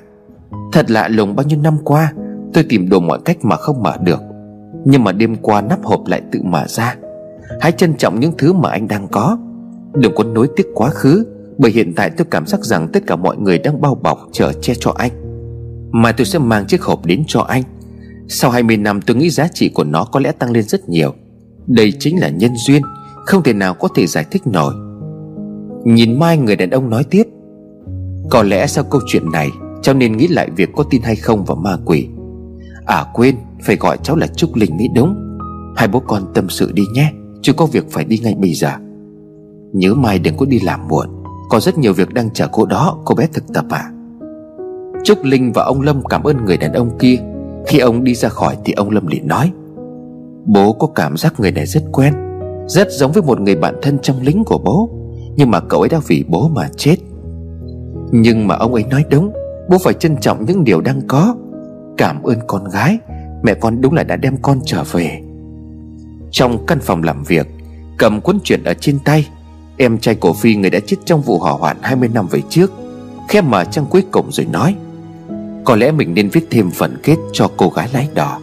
Thật lạ lùng bao nhiêu năm qua, Tôi tìm đủ mọi cách mà không mở được. Nhưng mà đêm qua nắp hộp lại tự mở ra. Hãy trân trọng những thứ mà anh đang có. Đừng có nối tiếc quá khứ, Bởi hiện tại tôi cảm giác rằng Tất cả mọi người đang bao bọc chở che cho anh. Mà tôi sẽ mang chiếc hộp đến cho anh. Sau 20 năm tôi nghĩ giá trị của nó có lẽ tăng lên rất nhiều. Đây chính là nhân duyên. Không thể nào có thể giải thích nổi. Nhìn Mai người đàn ông nói tiếp, Có lẽ sau câu chuyện này, Cháu nên nghĩ lại việc có tin hay không vào ma quỷ. À quên, Phải gọi cháu là Trúc Linh mới đúng. Hai bố con tâm sự đi nhé, Chứ có việc phải đi ngay bây giờ. Nhớ mai đừng có đi làm muộn, Có rất nhiều việc đang chờ cô đó, Cô bé thực tập à? Trúc Linh và ông Lâm cảm ơn người đàn ông kia. Khi ông đi ra khỏi thì ông Lâm liền nói, Bố có cảm giác người này rất quen. Rất giống với một người bạn thân trong lính của bố. Nhưng mà cậu ấy đã vì bố mà chết. Nhưng mà ông ấy nói đúng, Bố phải trân trọng những điều đang có. Cảm ơn con gái, Mẹ con đúng là đã đem con trở về. Trong căn phòng làm việc, Cầm cuốn truyện ở trên tay. Em trai của Phi, người đã chết trong vụ hỏa hoạn 20 năm về trước, Khép mở trang cuối cùng rồi nói, Có lẽ mình nên viết thêm phần kết cho cô gái lái đỏ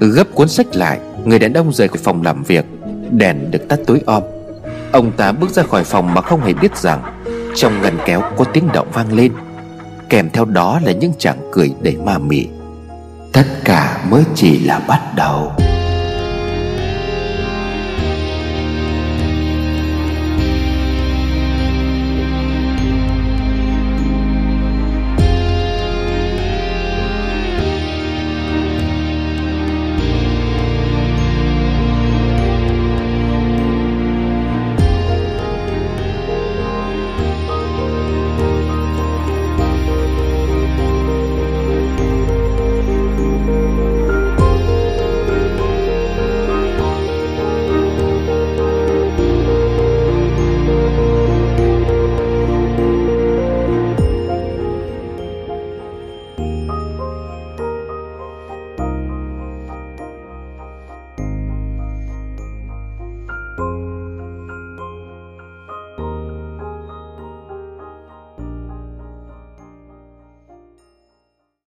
Gấp cuốn sách lại, Người đàn ông rời khỏi phòng làm việc. Đèn được tắt tối om. Ông ta bước ra khỏi phòng mà không hề biết rằng Trong ngần kéo có tiếng động vang lên. Kèm theo đó là những chàng cười đầy ma mị. Tất cả mới chỉ là bắt đầu.